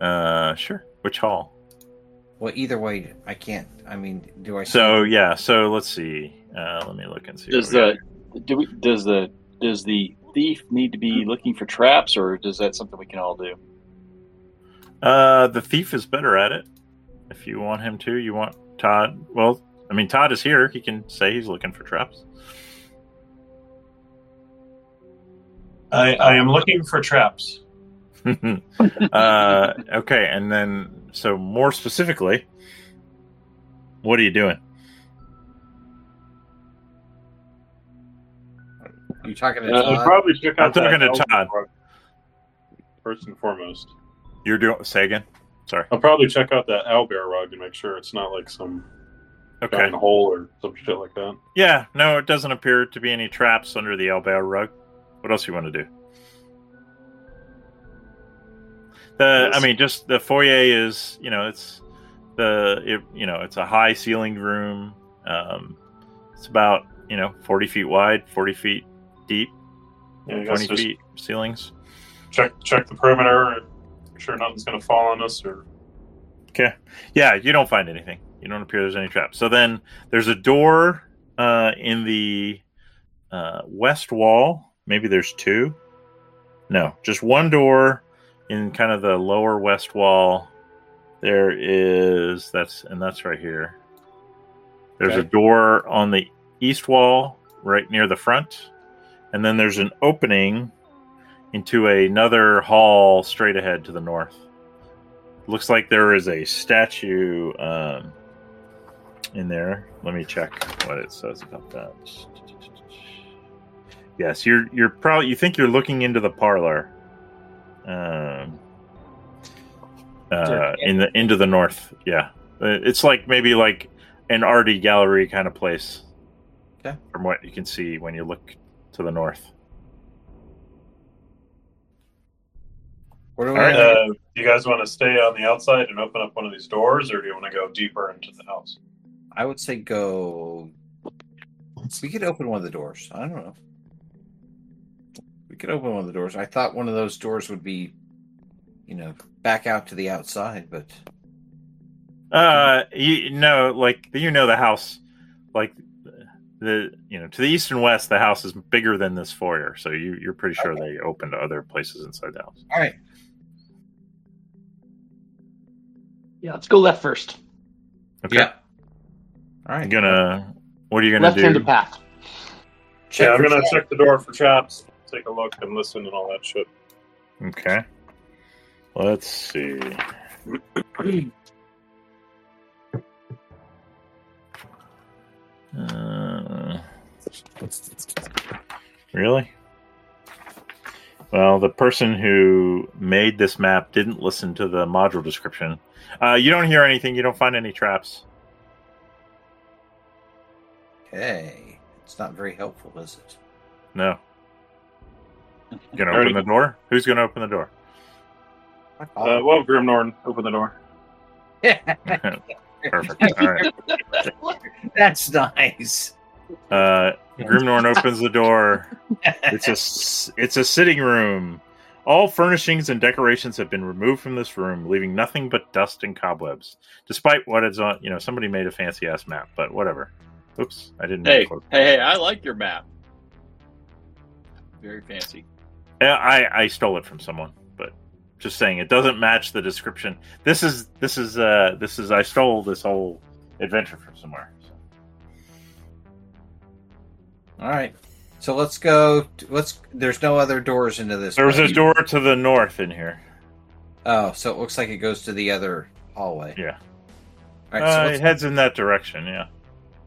Uh, sure. Which hall? Well, either way, I can't. I mean, do I? see- So yeah. So let's see. Uh, let me look and see. Does the do we, does the does the thief need to be looking for traps, or is that something we can all do? Uh, the thief is better at it. If you want him to, you want Todd. Well, I mean, Todd is here. He can say he's looking for traps. I, I am looking for traps. uh, okay, and then so more specifically, what are you doing? you talking to Uh, Todd? I'd probably check I'm talking to Todd. First and foremost, You're doing. Say again. Sorry. I'll probably check out that owlbear rug and make sure it's not like some Okay. hole or some shit like that. Yeah. No, it doesn't appear to be any traps under the owlbear rug. What else you want to do? The. I mean, just the foyer is. You know, it's the. It, you know, it's a high ceilinged room. Um, it's about you know forty feet wide, forty feet deep, Yeah, twenty feet ceilings. check check the perimeter make sure nothing's going to fall on us or Okay. Yeah, you don't find anything. You don't appear there's any traps. So then there's a door uh, in the uh, west wall. Maybe there's two. No, just one door in kind of the lower west wall. There is that's and that's right here. There's a door on the east wall right near the front, and then there's an opening into another hall straight ahead to the north. Looks like there is a statue um, in there. Let me check what it says about that. Yes, you're you're probably you think you're looking into the parlor, um, uh, in the into the north. Yeah, Uh, it's like maybe like an arty gallery kind of place. Okay. From what you can see when you look to the north. What do we? All right. Uh, do you guys want to stay on the outside and open up one of these doors, or do you want to go deeper into the house? I would say go We could open one of the doors. I don't know. We could open one of the doors. I thought one of those doors would be, you know, back out to the outside, but Uh, you know, like you know, the house, like the you know, to the east and west, the house is bigger than this foyer. So you you're pretty sure they opened other places inside the house. all right. Yeah, let's go left first. Okay, Yeah. All right. I'm gonna. What are you gonna Left-handed do? path. Check yeah, I'm gonna traps. check the door for traps, take a look, and listen and all that shit. Okay. Let's see. Uh, really? Well, the person who made this map didn't listen to the module description. Uh, you don't hear anything. You don't find any traps. Okay. It's not very helpful, is it? No. You gonna open the door? Who's gonna open the door? Uh, well, Grimnorn, open the door. Perfect. All right. That's nice. Uh, Grimnorn opens the door. It's a s- it's a sitting room. All furnishings and decorations have been removed from this room, leaving nothing but dust and cobwebs. Despite what it's on, you know, somebody made a fancy ass map, but whatever. Oops, I didn't. Hey, hey, hey! I like your map. Very fancy. Yeah, I I stole it from someone, but just saying it doesn't match the description. This is this is uh this is I stole this whole adventure from somewhere. So. All right. So let's go. To, let's. There's no other doors into this. There's a place. door to the north in here. Oh, so it looks like it goes to the other hallway. Yeah. All right. So Uh, let's, it heads in that direction, yeah.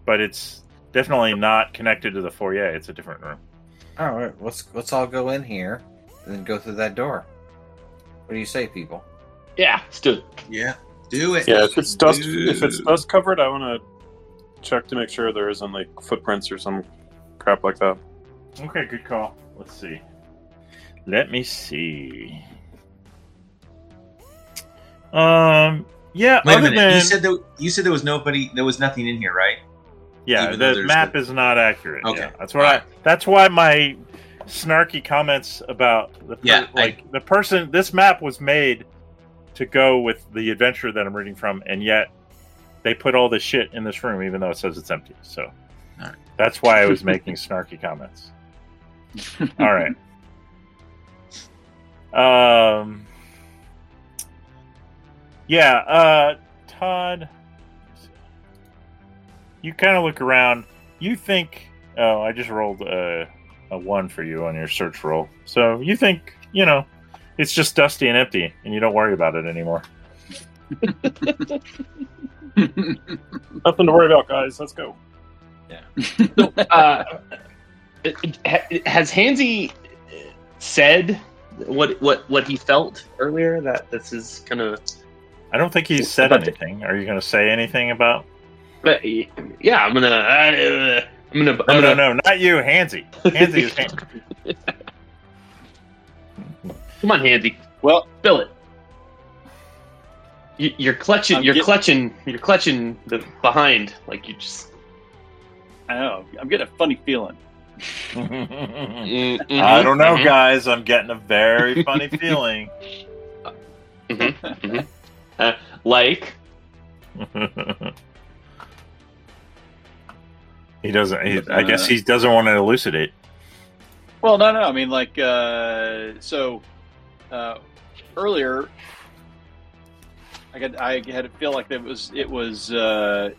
But it's definitely not connected to the foyer. It's a different room. all right. Let's let's all go in here and then go through that door. What do you say, people? Yeah, let's do it. Yeah. Do it. Yeah, if it's dust, Do- if it's dust covered, I want to check to make sure there isn't like footprints or some crap like that. Okay, good call. Let's see. Let me see. Um. Yeah. Wait a minute. than You said there, you said there was nobody. There was nothing in here, right? Yeah, the map the- is not accurate. Okay. Yeah, that's what I. That's why my snarky comments about the per- Yeah, I- like the person. This map was made to go with the adventure that I'm reading from, and yet they put all this shit in this room, even though it says it's empty. So that's why I was making snarky comments. All right. Um. Yeah. Uh. Todd. You kind of look around. You think. Oh, I just rolled a a one for you on your search roll. So you think you know it's just dusty and empty, and you don't worry about it anymore. Nothing to worry about, guys. Let's go. Uh, has Hansy said what what what he felt earlier? That this is kind of. I don't think he's said About the- anything. Are you going to say anything about? Yeah, I'm gonna. Uh, I'm gonna. No, I'm no, gonna, no, no, not you, Hansy. Hansy is Han- Come on, Hansy. well, Spill it. You, you're clutching. I'm you're get- clutching. You're clutching the behind. Like you just. I know. I'm getting a funny feeling. Mm, I don't know, mhm, guys. I'm getting a very funny feeling. mhm, mhm. Uh, like. he doesn't. He, I guess he doesn't want to elucidate. Well, no, no. I mean, like, uh, so uh, earlier, I got, I had to feel like it was, it was, uh,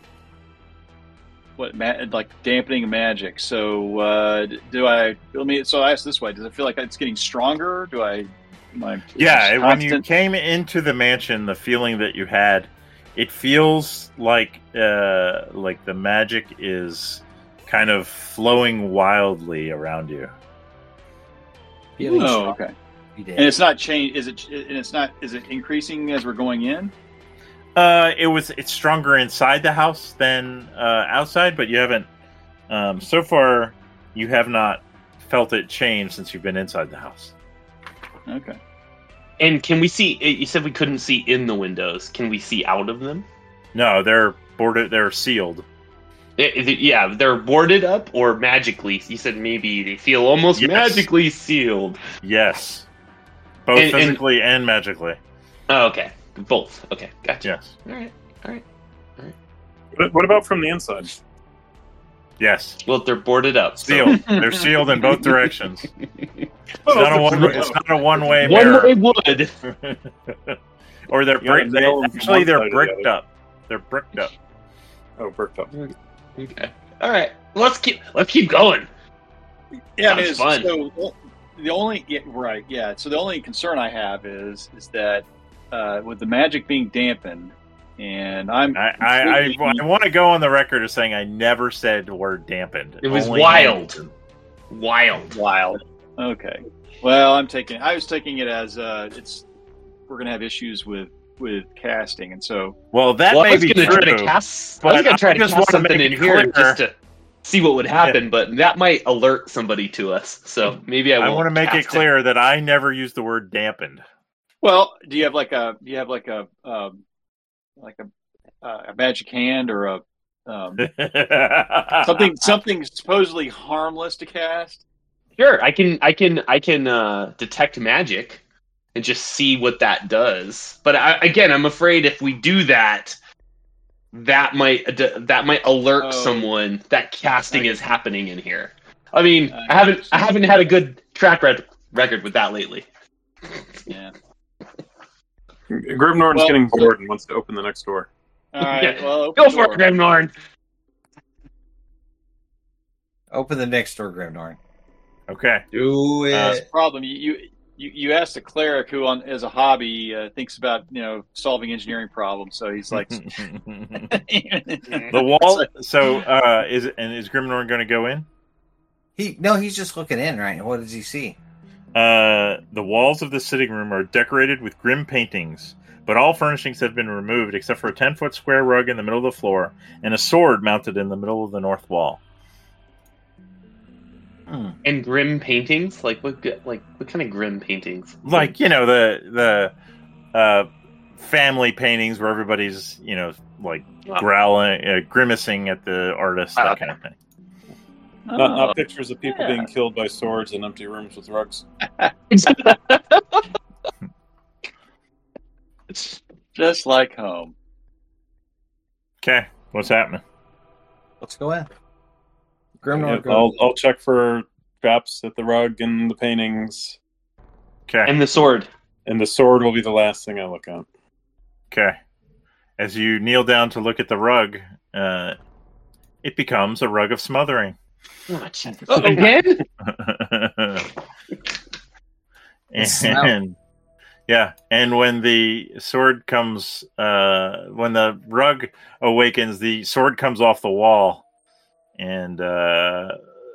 what, ma- like dampening magic. So, uh, do I? Let me. So I ask this way: Does it feel like it's getting stronger? Do I? I Yeah, when you came into the mansion, the feeling that you had, it feels like uh, like the magic is kind of flowing wildly around you. Feeling Oh, strong okay. And it's not change. Is it? And it's not. Is it increasing as we're going in? Uh, it was it's stronger inside the house than uh, outside, but you haven't. Um, so far, you have not felt it change since you've been inside the house. Okay. And can we see? You said we couldn't see in the windows. Can we see out of them? No, they're boarded. They're sealed. I- it- yeah, they're boarded up or magically. You said maybe they feel almost Yes. magically sealed. Yes. Both And- and- physically and magically. Oh, okay, both. Okay, gotcha. Yes. All right, all right. What, what about from the inside? Yes. Well, they're boarded up. so- Sealed. They're sealed in both directions. Oh, it's not a one. It's not a one way One mirror. way wood. or they're You gotta brick. nail 'em Actually, they're side the bricked up. They're bricked up. Oh, bricked up. Okay. All right. Let's keep. Let's keep going. Yeah, Sounds it is. fun. So the only yeah, right, yeah. So the only concern I have is is that uh, with the magic being dampened, and I'm I I, I, I want to go on the record as saying I never said the word dampened. It was Only wild. dampened. Wild. wild. Okay. Well, I'm taking. I was taking it as uh, it's we're gonna have issues with with casting, and so Well, that well, I may was be gonna true. try to cast. I was gonna try I to just cast wanna something in it here just to see what would happen, but that might alert somebody to us. So maybe I. I won't want to make it cast clear that I never used the word dampened. well, do you have like a do you have like a um, like a uh, a magic hand or a um, something something supposedly harmless to cast? Sure, I can. I can. I can uh, detect magic and just see what that does. But I, again, I'm afraid if we do that, that might that might alert Oh. someone that casting is happening in here. I mean, I I haven't. I haven't had a good track rec- record with that lately. Yeah. Grimnorn's Well- getting bored and wants to open the next door. All right. Yeah. Well, open Go for door. it, Grimnorn. Open the next door, Grimnorn. okay. Uh, do it. That's the problem. You, you you you asked a cleric who, on as a hobby, uh, thinks about you know solving engineering problems. So he's like, the wall. So uh, is and is Grimnorn going to go in? He no, he's just looking in right. What does he see? Uh, the walls of the sitting room are decorated with grim paintings, but all furnishings have been removed except for a 10 foot square rug in the middle of the floor and a sword mounted in the middle of the north wall. And grim paintings, like what? Like what kind of grim paintings? Like, you know, the the uh, family paintings where everybody's, you know, like growling, uh, grimacing at the artist, that Ah, kind of thing. Not, not pictures of people yeah. being killed by swords in empty rooms with rugs. It's just like home. Okay, what's happening? Let's go in. Grimnorn, Yeah. I'll, I'll check for traps at the rug and the paintings, Okay, and the sword. and the sword will be the last thing I look at. okay. As you kneel down to look at the rug, uh, it becomes a rug of smothering. Oh, Oh, again? and yeah, and when the sword comes, uh, when the rug awakens, the sword comes off the wall and uh,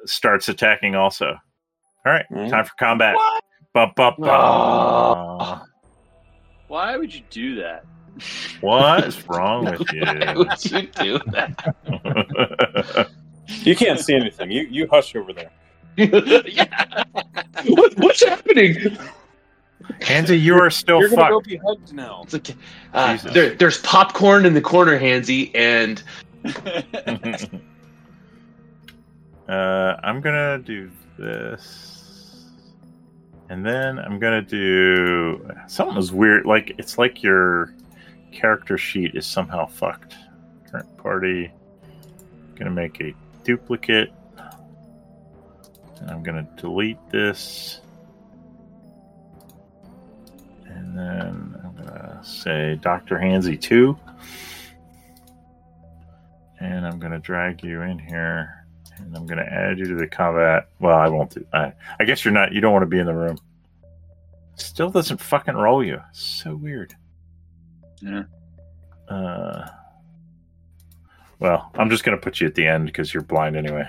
starts attacking. Also, all right, Mm. time for combat. What? Ba, ba, ba. Oh. Why would you do that? What's wrong with you? Why would you do that? you? You can't see anything. You you hush over there. yeah. What, what's happening? Hansy, you are still You're gonna go fucked. be hugged now. It's okay. Uh, there, there's popcorn in the corner, Hansy, and uh, I'm gonna do this, and then I'm gonna do something is weird. Like it's like your character sheet is somehow fucked. Current party. Gonna make a duplicate. And I'm gonna delete this. And then I'm gonna say Dr. Hansy 2. And I'm gonna drag you in here. And I'm gonna add you to the combat. Well, I won't do I I guess you're not you don't want to be in the room. Still doesn't fucking roll you. So weird. Yeah. Uh well, I'm just gonna put you at the end because you're blind anyway.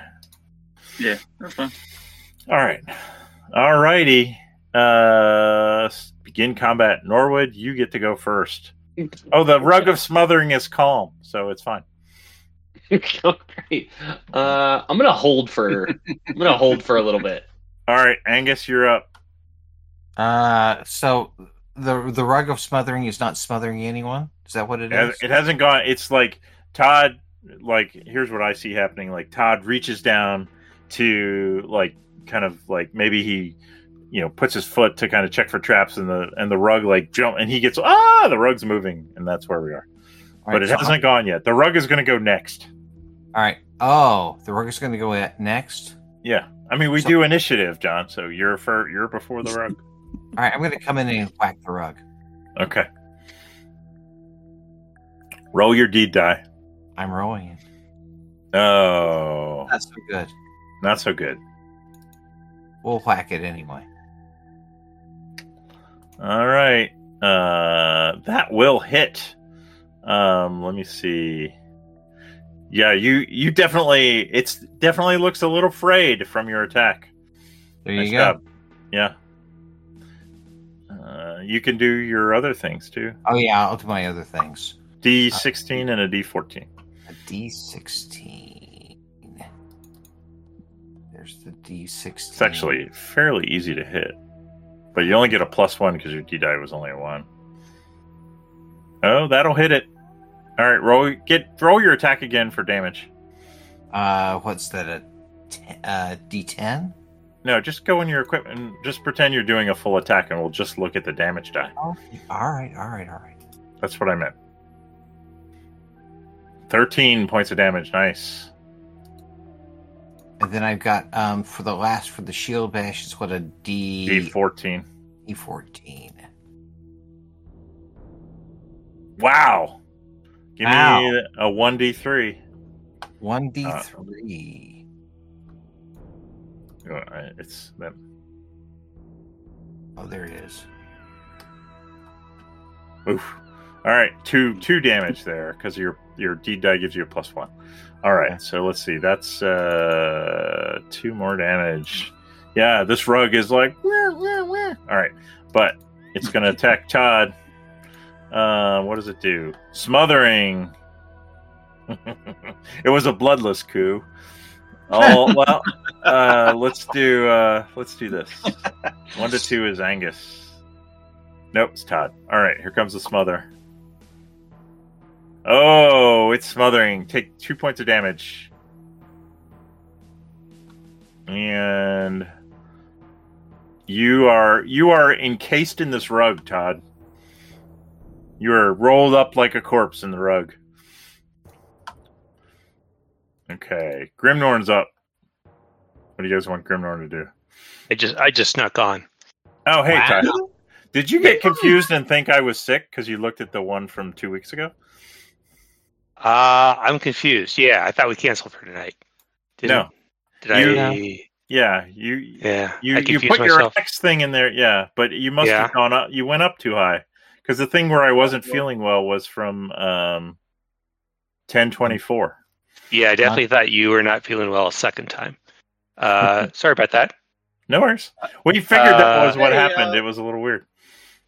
yeah, that's fine. All right. All righty. Uh, begin combat. Norwood, you get to go first. Oh, the rug of smothering is calm, so it's fine. great. Uh, I'm gonna hold for. I'm gonna hold for a little bit. All right, Angus, you're up. Uh, so the the rug of smothering is not smothering anyone. Is that what it It, has, is? it hasn't gone. It's like Todd like here's what I see happening. Like Todd reaches down to like kind of like maybe he you know puts his foot to kind of check for traps and the and the rug like jump and he gets ah the rug's moving and that's where we are. All but right, it so hasn't gone yet. The rug is going to go next. All right. Oh, the rug is going to go at next. Yeah, I mean we So- do initiative, John. So you're for you're before the rug. All right, I'm going to come in and whack the rug. Okay. Roll your deed die. I'm rolling it. Oh, That's so good. not so good. We'll whack it anyway. All right. Uh that will hit. Um let me see. Yeah, you you definitely it's definitely looks a little frayed from your attack. There Nice you go. job. Yeah. Uh, you can do your other things too. Oh yeah, I'll do my other things. D16 and a D14. A D16. There's the D16. It's actually fairly easy to hit. But you only get a plus one because your D die was only a one. Oh, that'll hit it. All right, roll get roll your attack again for damage. Uh, what's that? A t- uh, D10? No, just go in your equipment and just pretend you're doing a full attack and we'll just look at the damage die. Oh, all right, all right, all right. That's what I meant. 13 points of damage. Nice. And then I've got um for the last for the shield bash. It's what a D D14. D14. Wow. Give me a 1d3. One D3. Oh, I- It's that. Oh, there it is. Oof. All right, two two damage there because your your D die gives you a plus one. All right, so let's see. That's uh two more damage. Yeah, this rug is like. "Wah, wah, wah." All right, but it's gonna attack Todd. Uh, what does it do? Smothering. it was a bloodless coup. Oh well. Uh, let's do uh, let's do this. One to two is Angus. Nope, it's Todd. All right, here comes the smother. Oh, it's smothering. Take two points of damage. And you are you are encased in this rug, Todd. You are rolled up like a corpse in the rug. Okay, Grimnorn's up. What do you guys want Grimnorn to do? I just I just snuck on. Oh, hey, Wow. Todd. Did you get confused and think I was sick because you looked at the one from two weeks ago? Uh I'm confused. Yeah, I thought we canceled for tonight. Didn't, No. Did You- I? Yeah, you Yeah. you I you confused put your myself. X thing in there. Yeah, but you must Yeah. have gone up. You went up too high because the thing where I wasn't feeling well was from um ten twenty four. Yeah, I definitely thought you were not feeling well a second time. Uh, sorry about that. No worries. We figured that Uh, was what Hey, happened. uh, it was a little weird.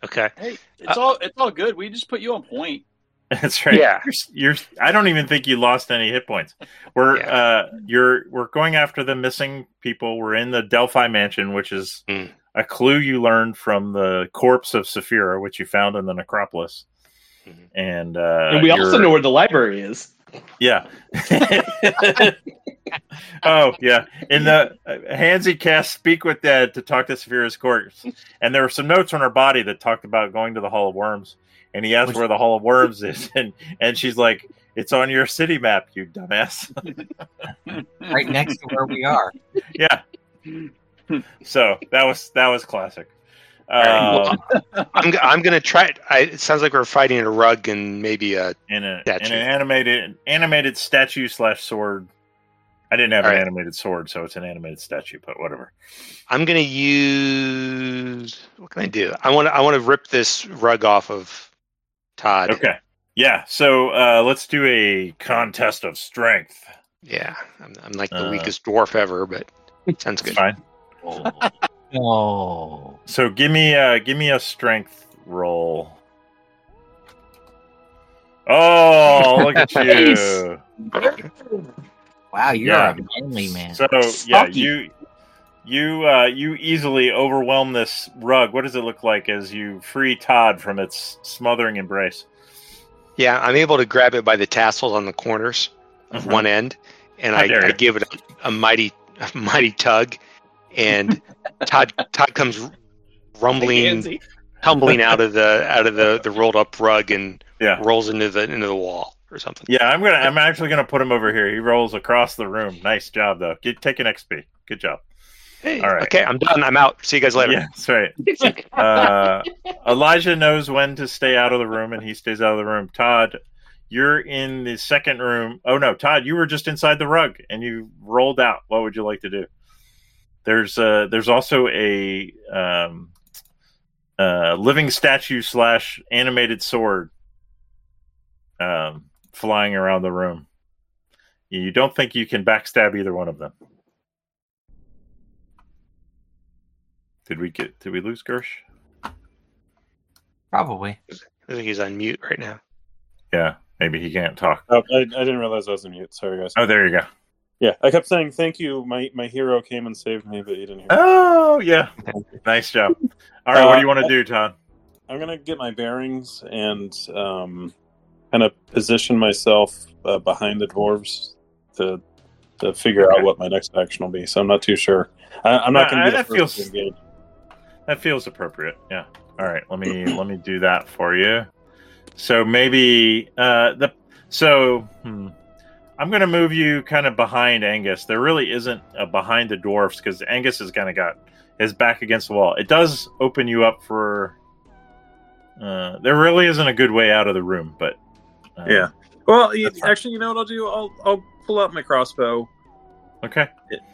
Okay. Hey, it's all it's all good. We just put you on point. That's right. Yeah. You're, you're. I don't even think you lost any hit points. We're. Yeah. Uh. You're. We're going after the missing people. We're in the Delphi mansion, which is Mm. A clue you learned from the corpse of Saphira, which you found in the necropolis. Mhm. And uh, and we also you're- know where the library is. Yeah. oh yeah. In the uh, Hansy cast speak with Dead to talk to Saphira's corpse, and there were some notes on her body that talked about going to the Hall of Worms, and he asked where the Hall of Worms is, and and she's like, "It's on your city map, you dumbass." Right next to where we are. yeah. So that was that was classic. right, Um, I'm g- I'm gonna try. I, it sounds like we're fighting a rug and maybe a. in, a, in an animated animated statue slash sword. I didn't have All an right. animated sword, so it's an animated statue, but whatever. I'm gonna use. What can I do? I want to. I want to rip this rug off of Todd. Okay. Yeah. So uh, let's do a contest of strength. Yeah, I'm, I'm like the Uh, weakest dwarf ever, but sounds good. fine. Oh. So give me a give me a strength roll. Oh, look at you. Wow, you're Yeah. a manly man. So yeah, you you uh you easily overwhelm this rug. What does it look like as you free Todd from its smothering embrace? Yeah, I'm able to grab it by the tassels on the corners of one end, and I, I give it a, a mighty, a mighty tug, and Todd Todd comes rumbling, tumbling out of the out of the, the rolled up rug and Yeah. rolls into the into the wall or something. Yeah, I'm gonna. I'm actually gonna put him over here. He rolls across the room. Nice job, though. Get take an XP. Good job. Hey, All right. okay, I'm done. I'm out. See you guys later. Yeah, that's right. Uh, Elijah knows when to stay out of the room, and he stays out of the room. Todd, you're in the second room. Oh no, Todd, you were just inside the rug, and you rolled out. What would you like to do? There's uh, there's also a um, uh, living statue slash animated sword um, flying around the room. You don't think you can backstab either one of them? Did we get? Did we lose Gersh? Probably. I think he's on mute right now. Yeah, maybe he can't talk. Oh, I, I didn't realize I was on mute. Sorry, guys. Oh, there you go. Yeah, I kept saying thank you. My my hero came and saved me, but you didn't hear. me. Oh, yeah. nice job. All right, what do you want to do, Todd? I'm gonna get my bearings and um, kind of position myself uh, behind the dwarves to to figure Okay. out what my next action will be. So I'm not too sure. I, I'm not Uh, going to be that feels-. That feels appropriate. Yeah. All right. Let me let me do that for you. So maybe uh, the so hmm, I'm going to move you kind of behind Angus. There really isn't a behind the dwarfs because Angus has kind of got his back against the wall. It does open you up for. Uh, there really isn't a good way out of the room, but uh, Yeah. Well, you, actually, you know what I'll do? I'll I'll pull out my crossbow Okay.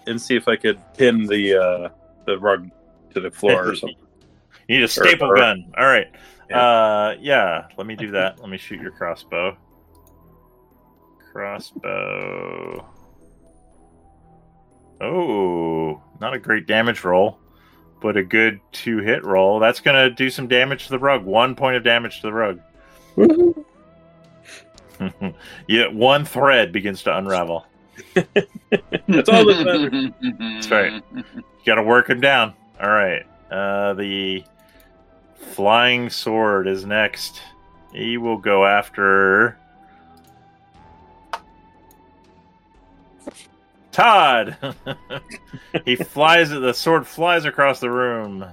and see if I could pin the uh, the rug to the floor or something. You need a staple or- gun. All right. Yeah. Uh, yeah. Let me do that. Let me shoot your crossbow. Crossbow. Oh, not a great damage roll, but a good two hit roll. That's gonna do some damage to the rug. One point of damage to the rug. yeah, one thread begins to unravel. That's all that matters. That's right. You got to work him down. All right. Uh, the flying sword is next. He will go after Todd. he flies. The sword flies across the room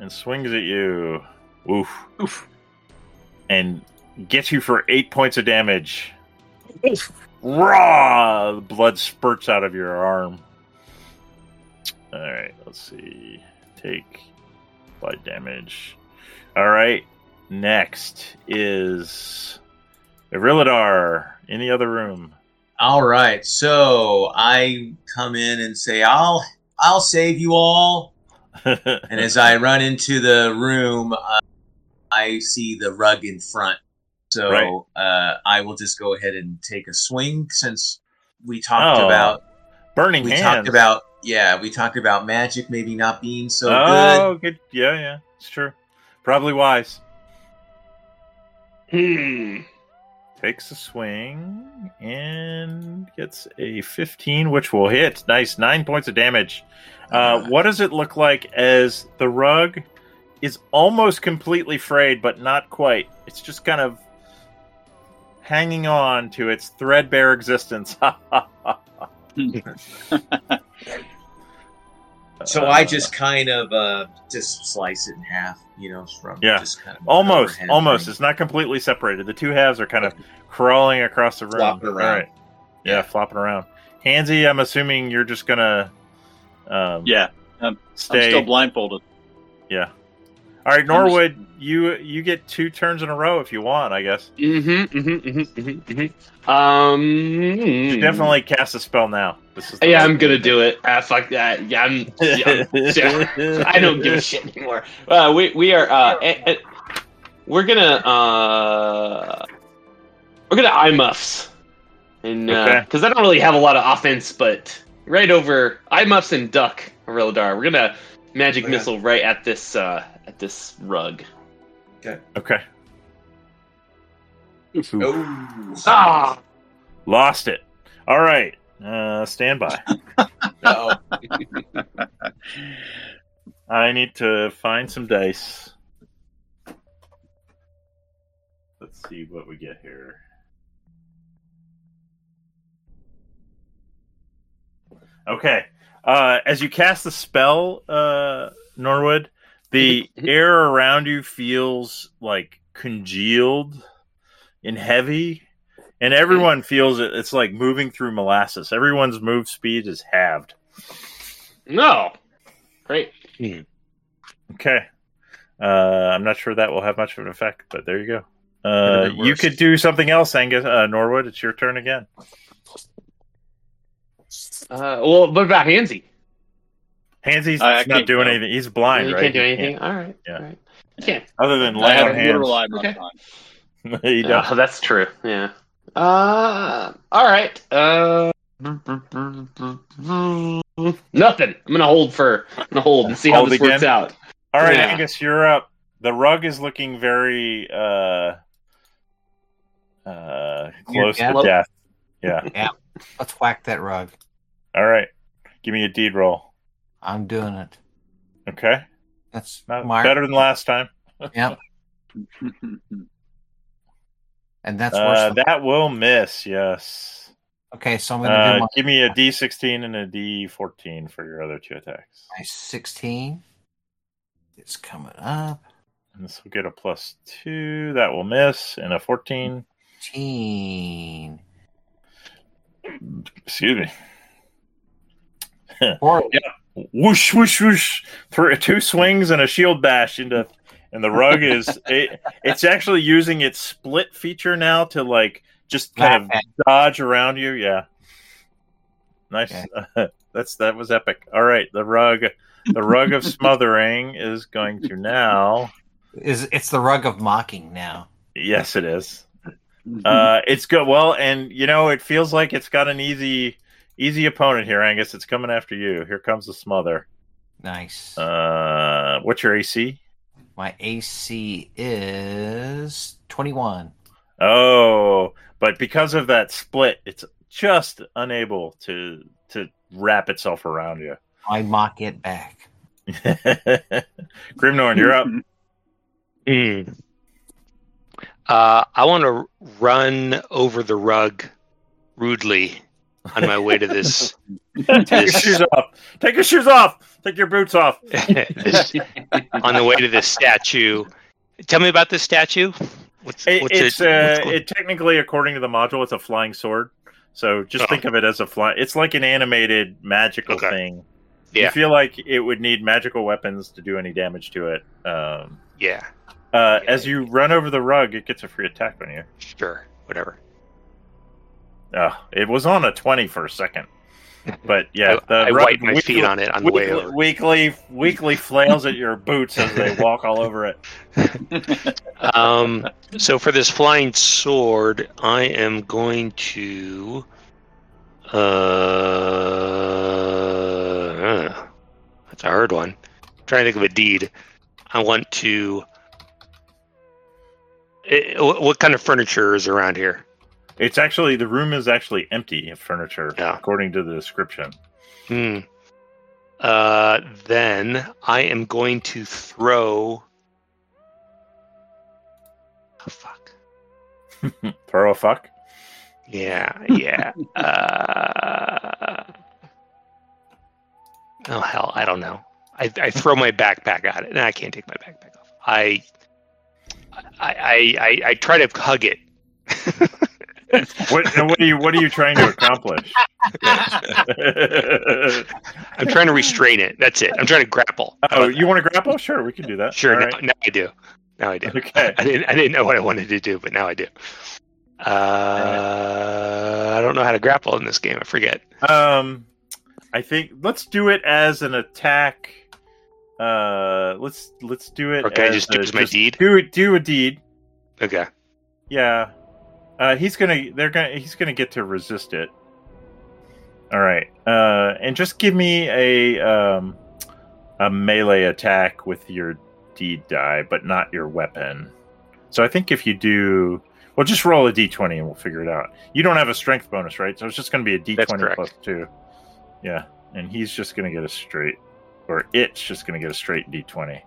and swings at you. Oof. Oof. And gets you for eight points of damage. Oof. Raw! The blood spurts out of your arm. All right, let's see. Take blood damage. All right, next is Irilladar in the other room. All right, so I come in and say, "I'll I'll save you all." And as I run into the room, uh, I see the rug in front. So Right. uh, I will just go ahead and take a swing since we talked Oh, about Burning we hands. talked about yeah we talked about magic maybe not being so good. oh, good. good. Yeah, yeah, it's true. Probably wise. Hmm. Takes a swing and gets a 15, which will hit. Nice, nine points of damage. Uh, what does it look like as the rug is almost completely frayed, but not quite? It's just kind of hanging on to its threadbare existence. So I just kind of uh, just slice it in half, you know, from Yeah. just kind of almost, almost. thing. It's not completely separated. The two halves are kind of crawling across the room. Flopping around. All right. Yeah, Yeah. flopping around. Hansy, I'm assuming you're just gonna um, Yeah, I'm stay. still blindfolded. Yeah. All right, Norwood, you you get two turns in a row if you want. I guess Mm-hmm, mm-hmm, mm-hmm, mm-hmm, mm-hmm. Um, you definitely cast a spell now. This is Yeah, I'm gonna do it. Ah, fuck that. Yeah, I'm. Yeah, yeah. I don't give a shit anymore. Uh, we we are. Uh, eh, eh, we're gonna. Uh, we're gonna eye muffs, and Okay. because I don't really have a lot of offense, but right over eye muffs and duck Reladar. We're gonna magic Okay. missile right at this uh, at this rug. Okay. Okay. Oh, Ah, Lost it. All right. Uh, stand by. no. I need to find some dice. Let's see what we get here. Okay. Uh, as you cast the spell, uh, Norwood, the air around you feels like congealed and heavy, and everyone feels it. It's like moving through molasses. Everyone's move speed is halved. No. Great. Okay. Uh, I'm not sure that will have much of an effect, but there you go. Uh, you could do something else, Angus. Uh, Norwood, it's your turn again. Uh, well, what about Hansy? Hansy's I- I not doing go. anything. He's blind, you right? can't do He anything. All right. Yeah. All right. You can't. Other than I lay have on a literal hands. Okay. on. he does. Oh, that's true. Yeah. Uh, all right. Uh, nothing. I'm gonna hold for. I'm gonna hold and see how Hold this works out. All right, Yeah. Angus, you're up. The rug is looking very uh, uh, close to death? death. Yeah. Let's whack that rug. All right. Give me a deed roll. I'm doing it. Okay. That's Not my better than last time. Yep. And that's Uh, that will miss. Yes. okay, so I'm gonna Uh, do my, give me a D16 and a D14 for your other two attacks. my 16. It's coming up. And this will get a plus two. That will miss. And a 14. 14. Excuse me. Four. Whoosh whoosh whoosh Three, two swings and a shield bash into and the rug is it, it's actually using its split feature now to like just kind of Okay. dodge around you. Yeah. Nice. That's that was epic. All right. The rug the rug of smothering is going to now Is it's the rug of mocking now. yes it is. Uh it's good well and you know it feels like it's got an easy easy opponent here angus it's coming after you here comes the smother Nice. uh what's your ac my AC is 21. Oh, but because of that split, it's just unable to to wrap itself around you. I mock it back. Grimnorn, you're up. Hmm. Uh, I want to run over the rug rudely on my way to this. Take your shoes off. Take your shoes off. Take your boots off. this on the way to this statue. Tell me about this statue. What's, It, what's it's it, uh, what's it technically, according to the module, it's a flying sword. So just Oh. think of it as a fly. It's like an animated magical Okay. thing. Yeah. You feel like it would need magical weapons to do any damage to it. Um, yeah, uh, as you run over the rug, it gets a free attack on you. sure, whatever. Uh, it was on a 20 for a second. But yeah, I- the I rug wiped my feet on it on the way weekly, over. Weekly, weekly flails at your boots as they walk all over it. Um, so for this flying sword, I am going to. Uh, that's a hard one. trying to think of a deed. I want to. Eh, what what kind of furniture is around here? It's actually the room is actually empty of furniture, Yeah. according to the description. Hmm. Uh, then I am going to throw. Oh, fuck. Throw a fuck. Yeah, yeah. uh... Oh hell, I don't know. I, I throw my backpack at it, and I can't take my backpack off. I, I, I, I, I try to hug it. What, and what are you? What are you trying to accomplish? I'm trying to restrain it. That's it. I'm trying to grapple. oh, you want to grapple? Sure, we can do that. Sure, now, right. now I do. Now I do. Okay. I didn't. I didn't know what I wanted to do, but now I do. Uh, I don't know how to grapple in this game. I forget. Um, I think let's do it as an attack. Uh, let's let's do it. Okay, as just do a- as my deed? Do it. Do a deed. Okay. Yeah. Uh, he's gonna. They're gonna. He's gonna get to resist it. All right. Uh, and just give me a um, a melee attack with your d die, but not your weapon. So I think if you do, well, just roll a d20 and we'll figure it out. You don't have a strength bonus, right? So it's just going to be a That's d20 plus two. Yeah, and he's just going to get a straight, or it's just going to get a straight d20.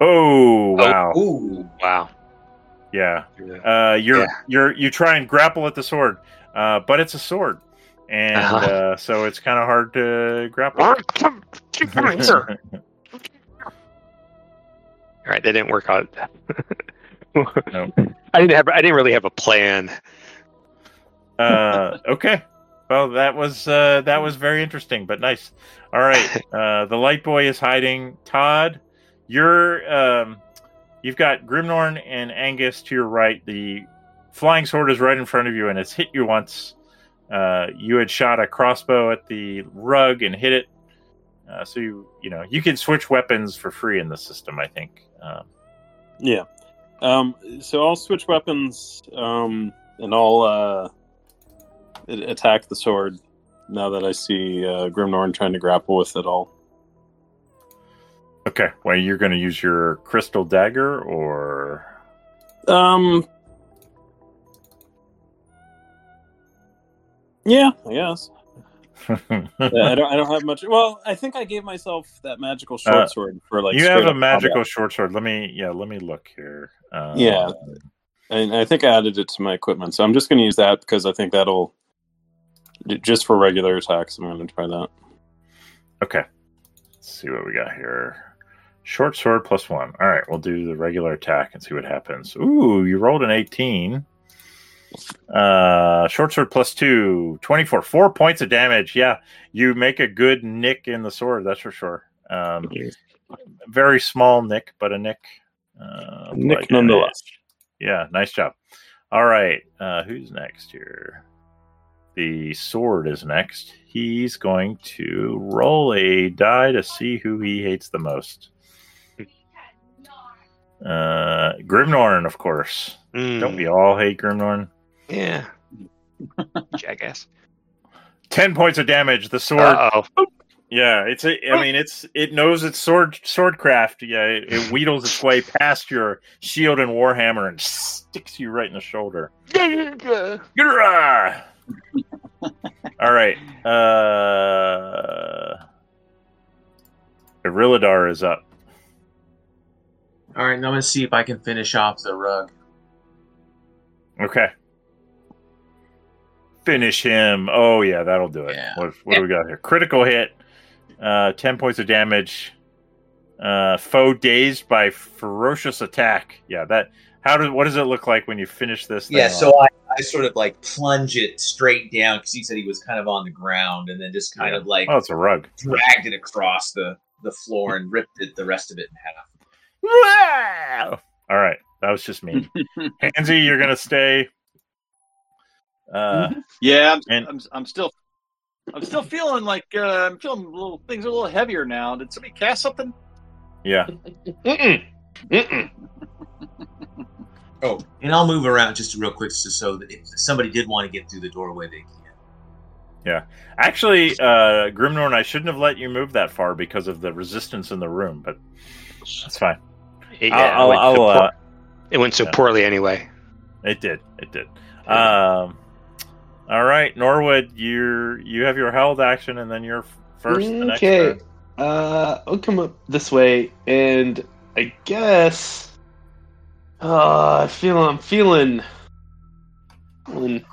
Oh wow! Ooh. Wow. Yeah. Uh, you're Yeah. you're you try and grapple at the sword, uh, but it's a sword, and Uh-huh. uh, so it's kind of hard to grapple. All right, that didn't work out. No. I didn't have. I didn't really have a plan. uh, okay. Well, that was uh, that was very interesting, but nice. All right, uh, the light boy is hiding. Todd, you're um, you've got Grimnorn and Angus to your right. The flying sword is right in front of you, and it's hit you once. Uh, you had shot a crossbow at the rug and hit it. Uh, so you you know you can switch weapons for free in the system. I think. Um, Yeah. Um, so I'll switch weapons um, and I'll uh, attack the sword now that I see uh, Grimnorn trying to grapple with it all. Okay. Well, you're going to use your crystal dagger, or Um, yeah, I guess. Yeah, I don't. I don't have much. Well, I think I gave myself that magical short Uh, sword for like. you have a magical combat. short sword. Let me, yeah, let me look here. Uh, Yeah. and I think I added it to my equipment, so I'm just going to use that because I think that'll just for regular attacks. I'm going to try that. Okay. Let's see what we got here. Short sword plus one. All right, we'll do the regular attack and see what happens. Ooh, you rolled an 18. Uh, short sword plus two. 24. Four points of damage. Yeah, you make a good nick in the sword, that's for sure. Um, very small nick, but a nick. Uh, Nick nonetheless. Yeah, nice job. All right, uh, who's next here? The sword is next. He's going to roll a die to see who he hates the most. Uh, Grimnorn, of course. Mm, Don't we all hate Grimnorn? Yeah. Jackass. Ten points of damage. The sword. Uh oh. Yeah, it's a. I mean, it's it knows its sword swordcraft. Yeah, it, it wheedles its way past your shield and warhammer and sticks you right in the shoulder. All right. Uh Irilladar is up. All right, now I'm gonna see if I can finish off the rug. Okay. Finish him. Oh yeah, that'll do it. Yeah. What, what do we got here? Critical hit. Uh, ten points of damage. Uh, foe dazed by ferocious attack. Yeah, that. How does what does it look like when you finish this? Thing Yeah, off? so I, I sort of like plunge it straight down because he said he was kind of on the ground, and then just kind Yeah. of like oh, it's a rug. dragged it across the the floor and ripped it the rest of it in half. Wow! All right, that was just me. Hansy, you're gonna stay. Uh, Yeah, I'm, And- I'm, I'm still, I'm still feeling like uh, I'm feeling a little things are a little heavier now. Did somebody cast something? yeah. Mm-mm. Mm-mm. Oh, and I'll move around just real quick, just so that if somebody did want to get through the doorway, they can. Yeah, actually, uh, Grimnorn, I shouldn't have let you move that far because of the resistance in the room, but that's fine. Yeah, I'll, it, went I'll, so I'll, poor- uh, it went so yeah. poorly anyway. it did. It did. Um, all right, Norwood, you you have your held action, and then you're f- first. The next Okay. turn. Uh, I'll come up this way, and I guess. Uh, I feel I'm feeling, feeling,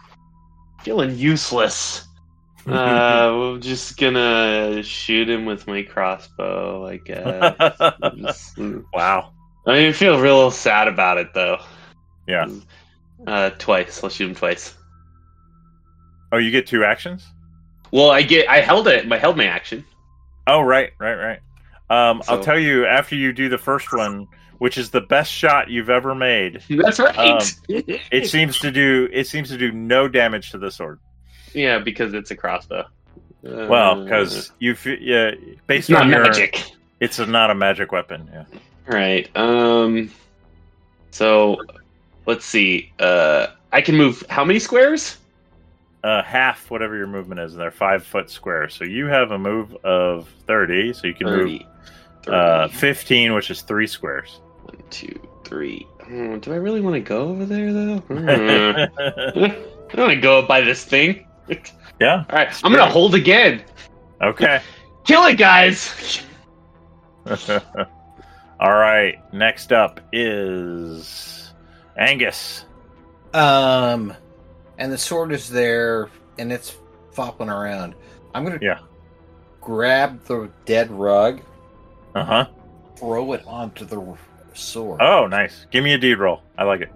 feeling useless. Uh, we're just gonna shoot him with my crossbow. I guess. Wow. I mean, feel real sad about it though. Yeah. Uh, twice. I'll shoot him twice. Oh, you get two actions. Well, I get. I held it. I held my action. Oh, right, right, right. Um, I'll tell you after you do the first one, which is the best shot you've ever made. That's right. Um, It seems to do it seems to do no damage to the sword. yeah, because it's a crossbow. Uh, Well, because you yeah, based on your, magic. it's a, not a magic weapon. Yeah. Right. Um. So, let's see. Uh, I can move how many squares? Uh, half whatever your movement is, and they're five foot square. So you have a move of thirty, so you can move 30. uh, fifteen, which is three squares. One, two, three. Hmm, do I really want to go over there though? Hmm. I don't want to go up by this thing. yeah. All right, I'm gonna hold again. Okay. Kill it, guys. All right. Next up is Angus. Um, and the sword is there, and it's flopping around. I'm gonna Yeah. grab the dead rug, Uh huh. throw it onto the sword. Oh, nice. Give me a deed roll. I like it.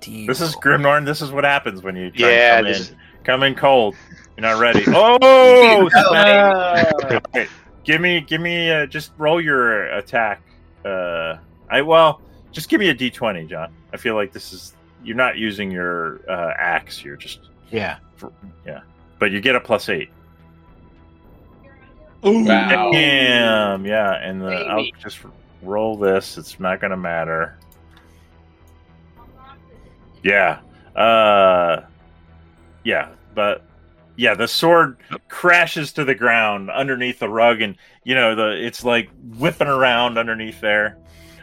Deed This is roll. Grimnorn. This is what happens when you try Yeah, to come this- in. Come in cold. You're not ready. Oh, Uh, Okay, give me, give me, uh, just roll your attack. Uh, I well, just give me a d20, John. I feel like this is you're not using your uh, axe. You're just, Yeah. yeah, but you get a plus eight. wow. Damn, yeah, and the, I'll just roll this. It's not gonna matter. Yeah, uh, yeah, but yeah, the sword crashes to the ground underneath the rug, and you know the it's like whipping around underneath there.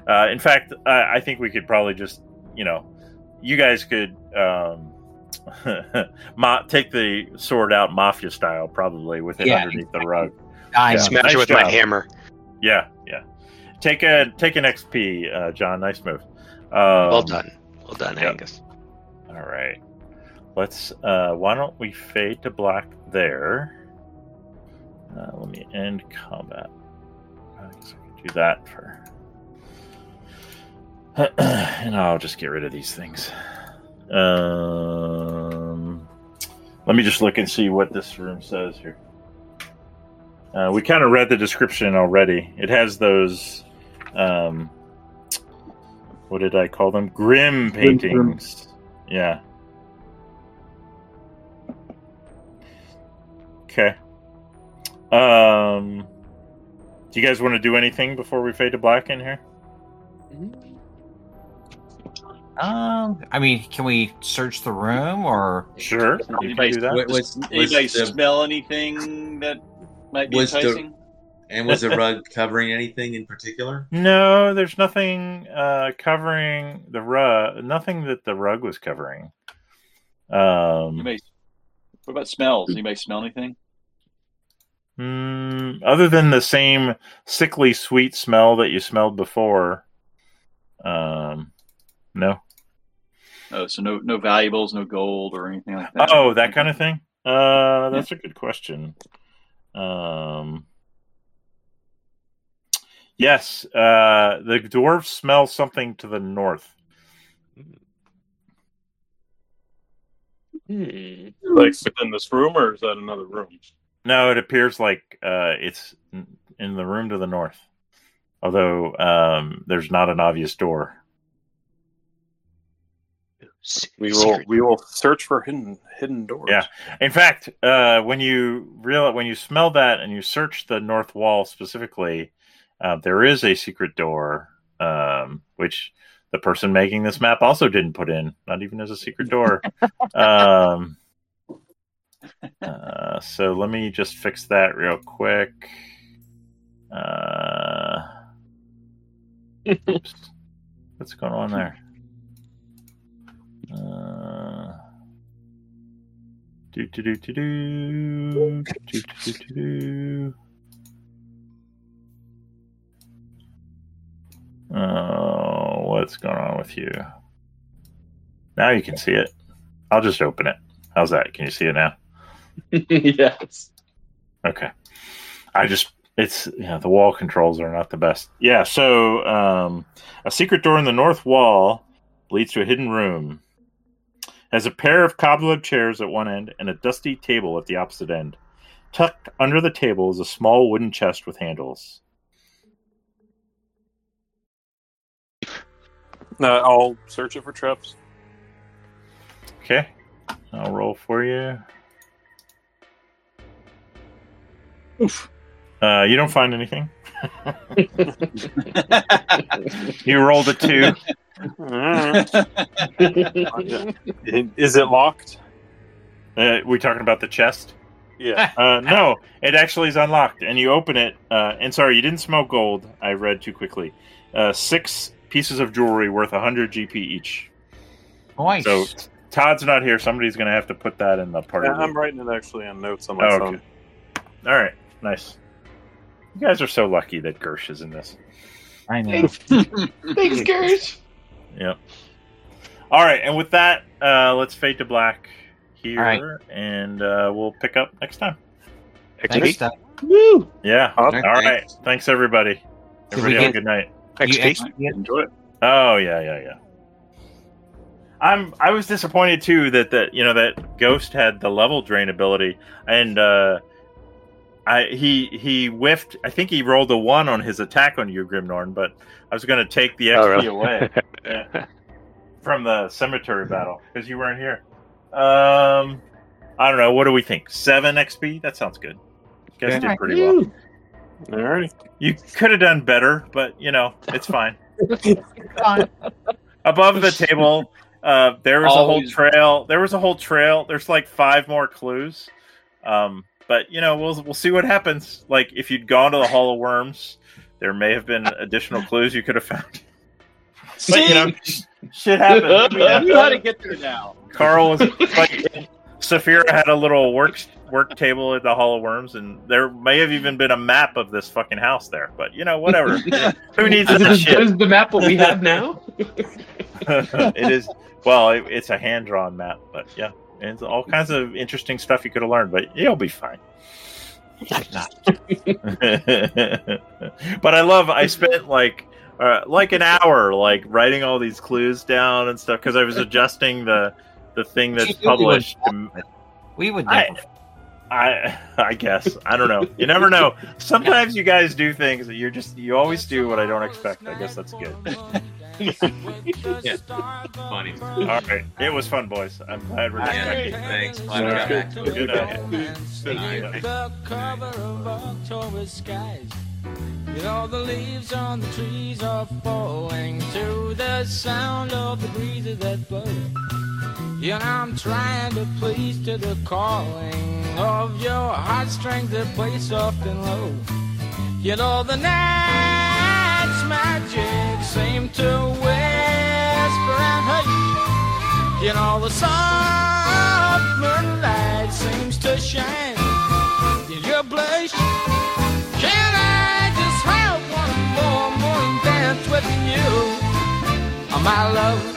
Uh, in fact, I, I think we could probably just, you know, you guys could um, ma- take the sword out mafia style, probably with it Yeah, underneath the rug. I Yeah. Smash Nice it with job. my hammer. Yeah, yeah. Take a take an XP, uh, John. Nice move. Um, well done. Well done, yep. Angus. All right. Let's. Uh, why don't we fade to black there? Uh, let me end combat. I guess I can do that for. and I'll just get rid of these things. Um, let me just look and see what this room says here. Uh, we kind of read the description already. It has those. Um, what did I call them? Grim Grim- paintings. Yeah. Okay. Um, do you guys want to do anything before we fade to black in here? Um, I mean, can we search the room or? Sure. You can Anybody, do that. What was, was anybody the, smell anything that might be Was the- and was the rug covering anything in particular? No, there's nothing uh, covering the rug. Nothing that the rug was covering. Um, Anybody, what about smells? Anybody smell anything? Mm, other than the same sickly sweet smell that you smelled before. Um, no. Oh, so no no valuables, no gold or anything like that. Oh, that kind of thing. Uh, that's a good question. Um, yes, uh, the dwarves smell something to the north. Hmm. Like within this room, or is that another room? No, it appears like uh, it's in the room to the north. Although um, there's not an obvious door. We will we will search for hidden hidden doors. Yeah. In fact, uh, when you real when you smell that and you search the north wall specifically, uh, there is a secret door, um, which the person making this map also didn't put in, not even as a secret door. um, uh, so let me just fix that real quick. Uh, oops. What's going on there? Uh, do do do do do do do do do. Oh, what's going on with you? Now you can see it. I'll just open it. How's that? Can you see it now? yes. Okay. I just it's you know the wall controls are not the best. Yeah, so um a secret door in the north wall leads to a hidden room. Has a pair of cobweb chairs at one end and a dusty table at the opposite end. Tucked under the table is a small wooden chest with handles. Uh, I'll search it for traps. Okay. I'll roll for you. Oof. Uh, you don't find anything. You rolled a two. Is it locked? Uh, we talking about the chest? Yeah. Uh, no, it actually is unlocked, and you open it. Uh, and sorry, you didn't smell gold. I read too quickly. Uh, six pieces of jewelry worth 100 GP each. Nice. So Todd's not here. Somebody's going to have to put that in the party. Yeah, I'm writing it actually on notes on my Oh, phone. okay. All right, nice. You guys are so lucky that Gersh is in this. I know. Thanks, Gersh. Yep. All right, and with that, uh, let's fade to black here, All right. and uh, we'll pick up next time. Thanks, Duck. Woo! Yeah. All Okay, thanks. Thanks, everybody. Everybody we have a good night. XP. You Enjoy it. Oh yeah, yeah, yeah. I'm I was disappointed too that that you know that Ghost had the level drain ability and uh I he he whiffed I think he rolled a one on his attack on you, Grimnorn, but I was gonna take the XP Oh, really? away Yeah. from the cemetery battle because you weren't here. Um I don't know, what do we think? Seven XP? That sounds good. You guys Yeah. did pretty well. Alrighty. You could have done better, but you know, it's fine. Above the table, uh, there was Always- a whole trail. There was a whole trail. There's like five more clues. Um, but you know, we'll we'll see what happens. Like if you'd gone to the Hall of Worms, there may have been additional clues you could have found. But you know, shit happens. We know how to get there now. Carl was like Saphira had a little work work table at the Hall of Worms, and there may have even been a map of this fucking house there. But you know, whatever. Who needs that Is, shit? is the map what we have now? it is well, it, it's a hand drawn map, but yeah, it's all kinds of interesting stuff you could have learned. But you'll be fine. but I love. I spent like uh, like an hour like writing all these clues down and stuff because I was adjusting the the thing that's You really would- published. We would I- I I guess I don't know. You never know. Sometimes you guys do things that you're just you always do what I don't expect. I guess that's good. Yeah. Funny. All right, it was fun, boys. I'm glad we're Yeah, back. thanks. Glad we got back to it. Good night. The cover of October skies. You know the leaves on the trees are falling to the sound of the breezes that blow. Yeah, I'm trying to please to the calling of your heartstrings that play soft and low. You know the night's magic seem to whisper and hush. You know the soft moonlight seems to shine in your blush. Can I just have one more morning dance with you, oh, my love?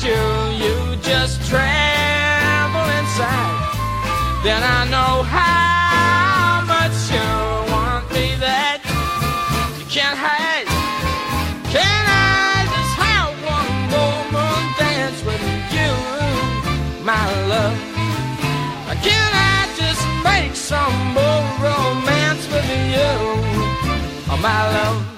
You, you just tremble inside. Then I know how much you want me that you can't hide. Can I just have one more moon dance with you, my love? Can I just make some more romance with you, oh, my love?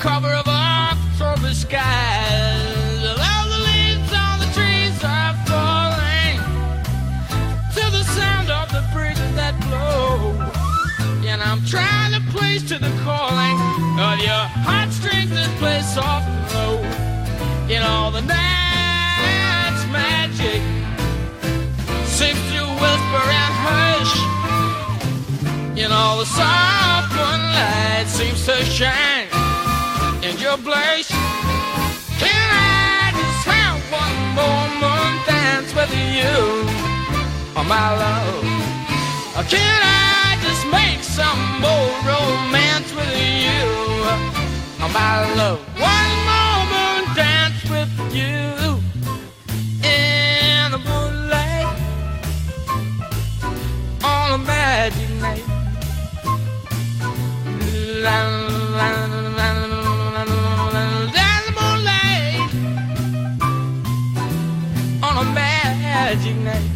cover of October skies. All the leaves on the trees are falling to the sound of the breeze that blow. And I'm trying to please to the calling of your heartstrings that play soft and low. In all the night's magic seems to whisper and hush. And all the soft moonlight seems to shine place. Can I just have one more moon dance with you, oh my love? Can I just make some more romance with you, oh my love? One more moon dance with you magic night.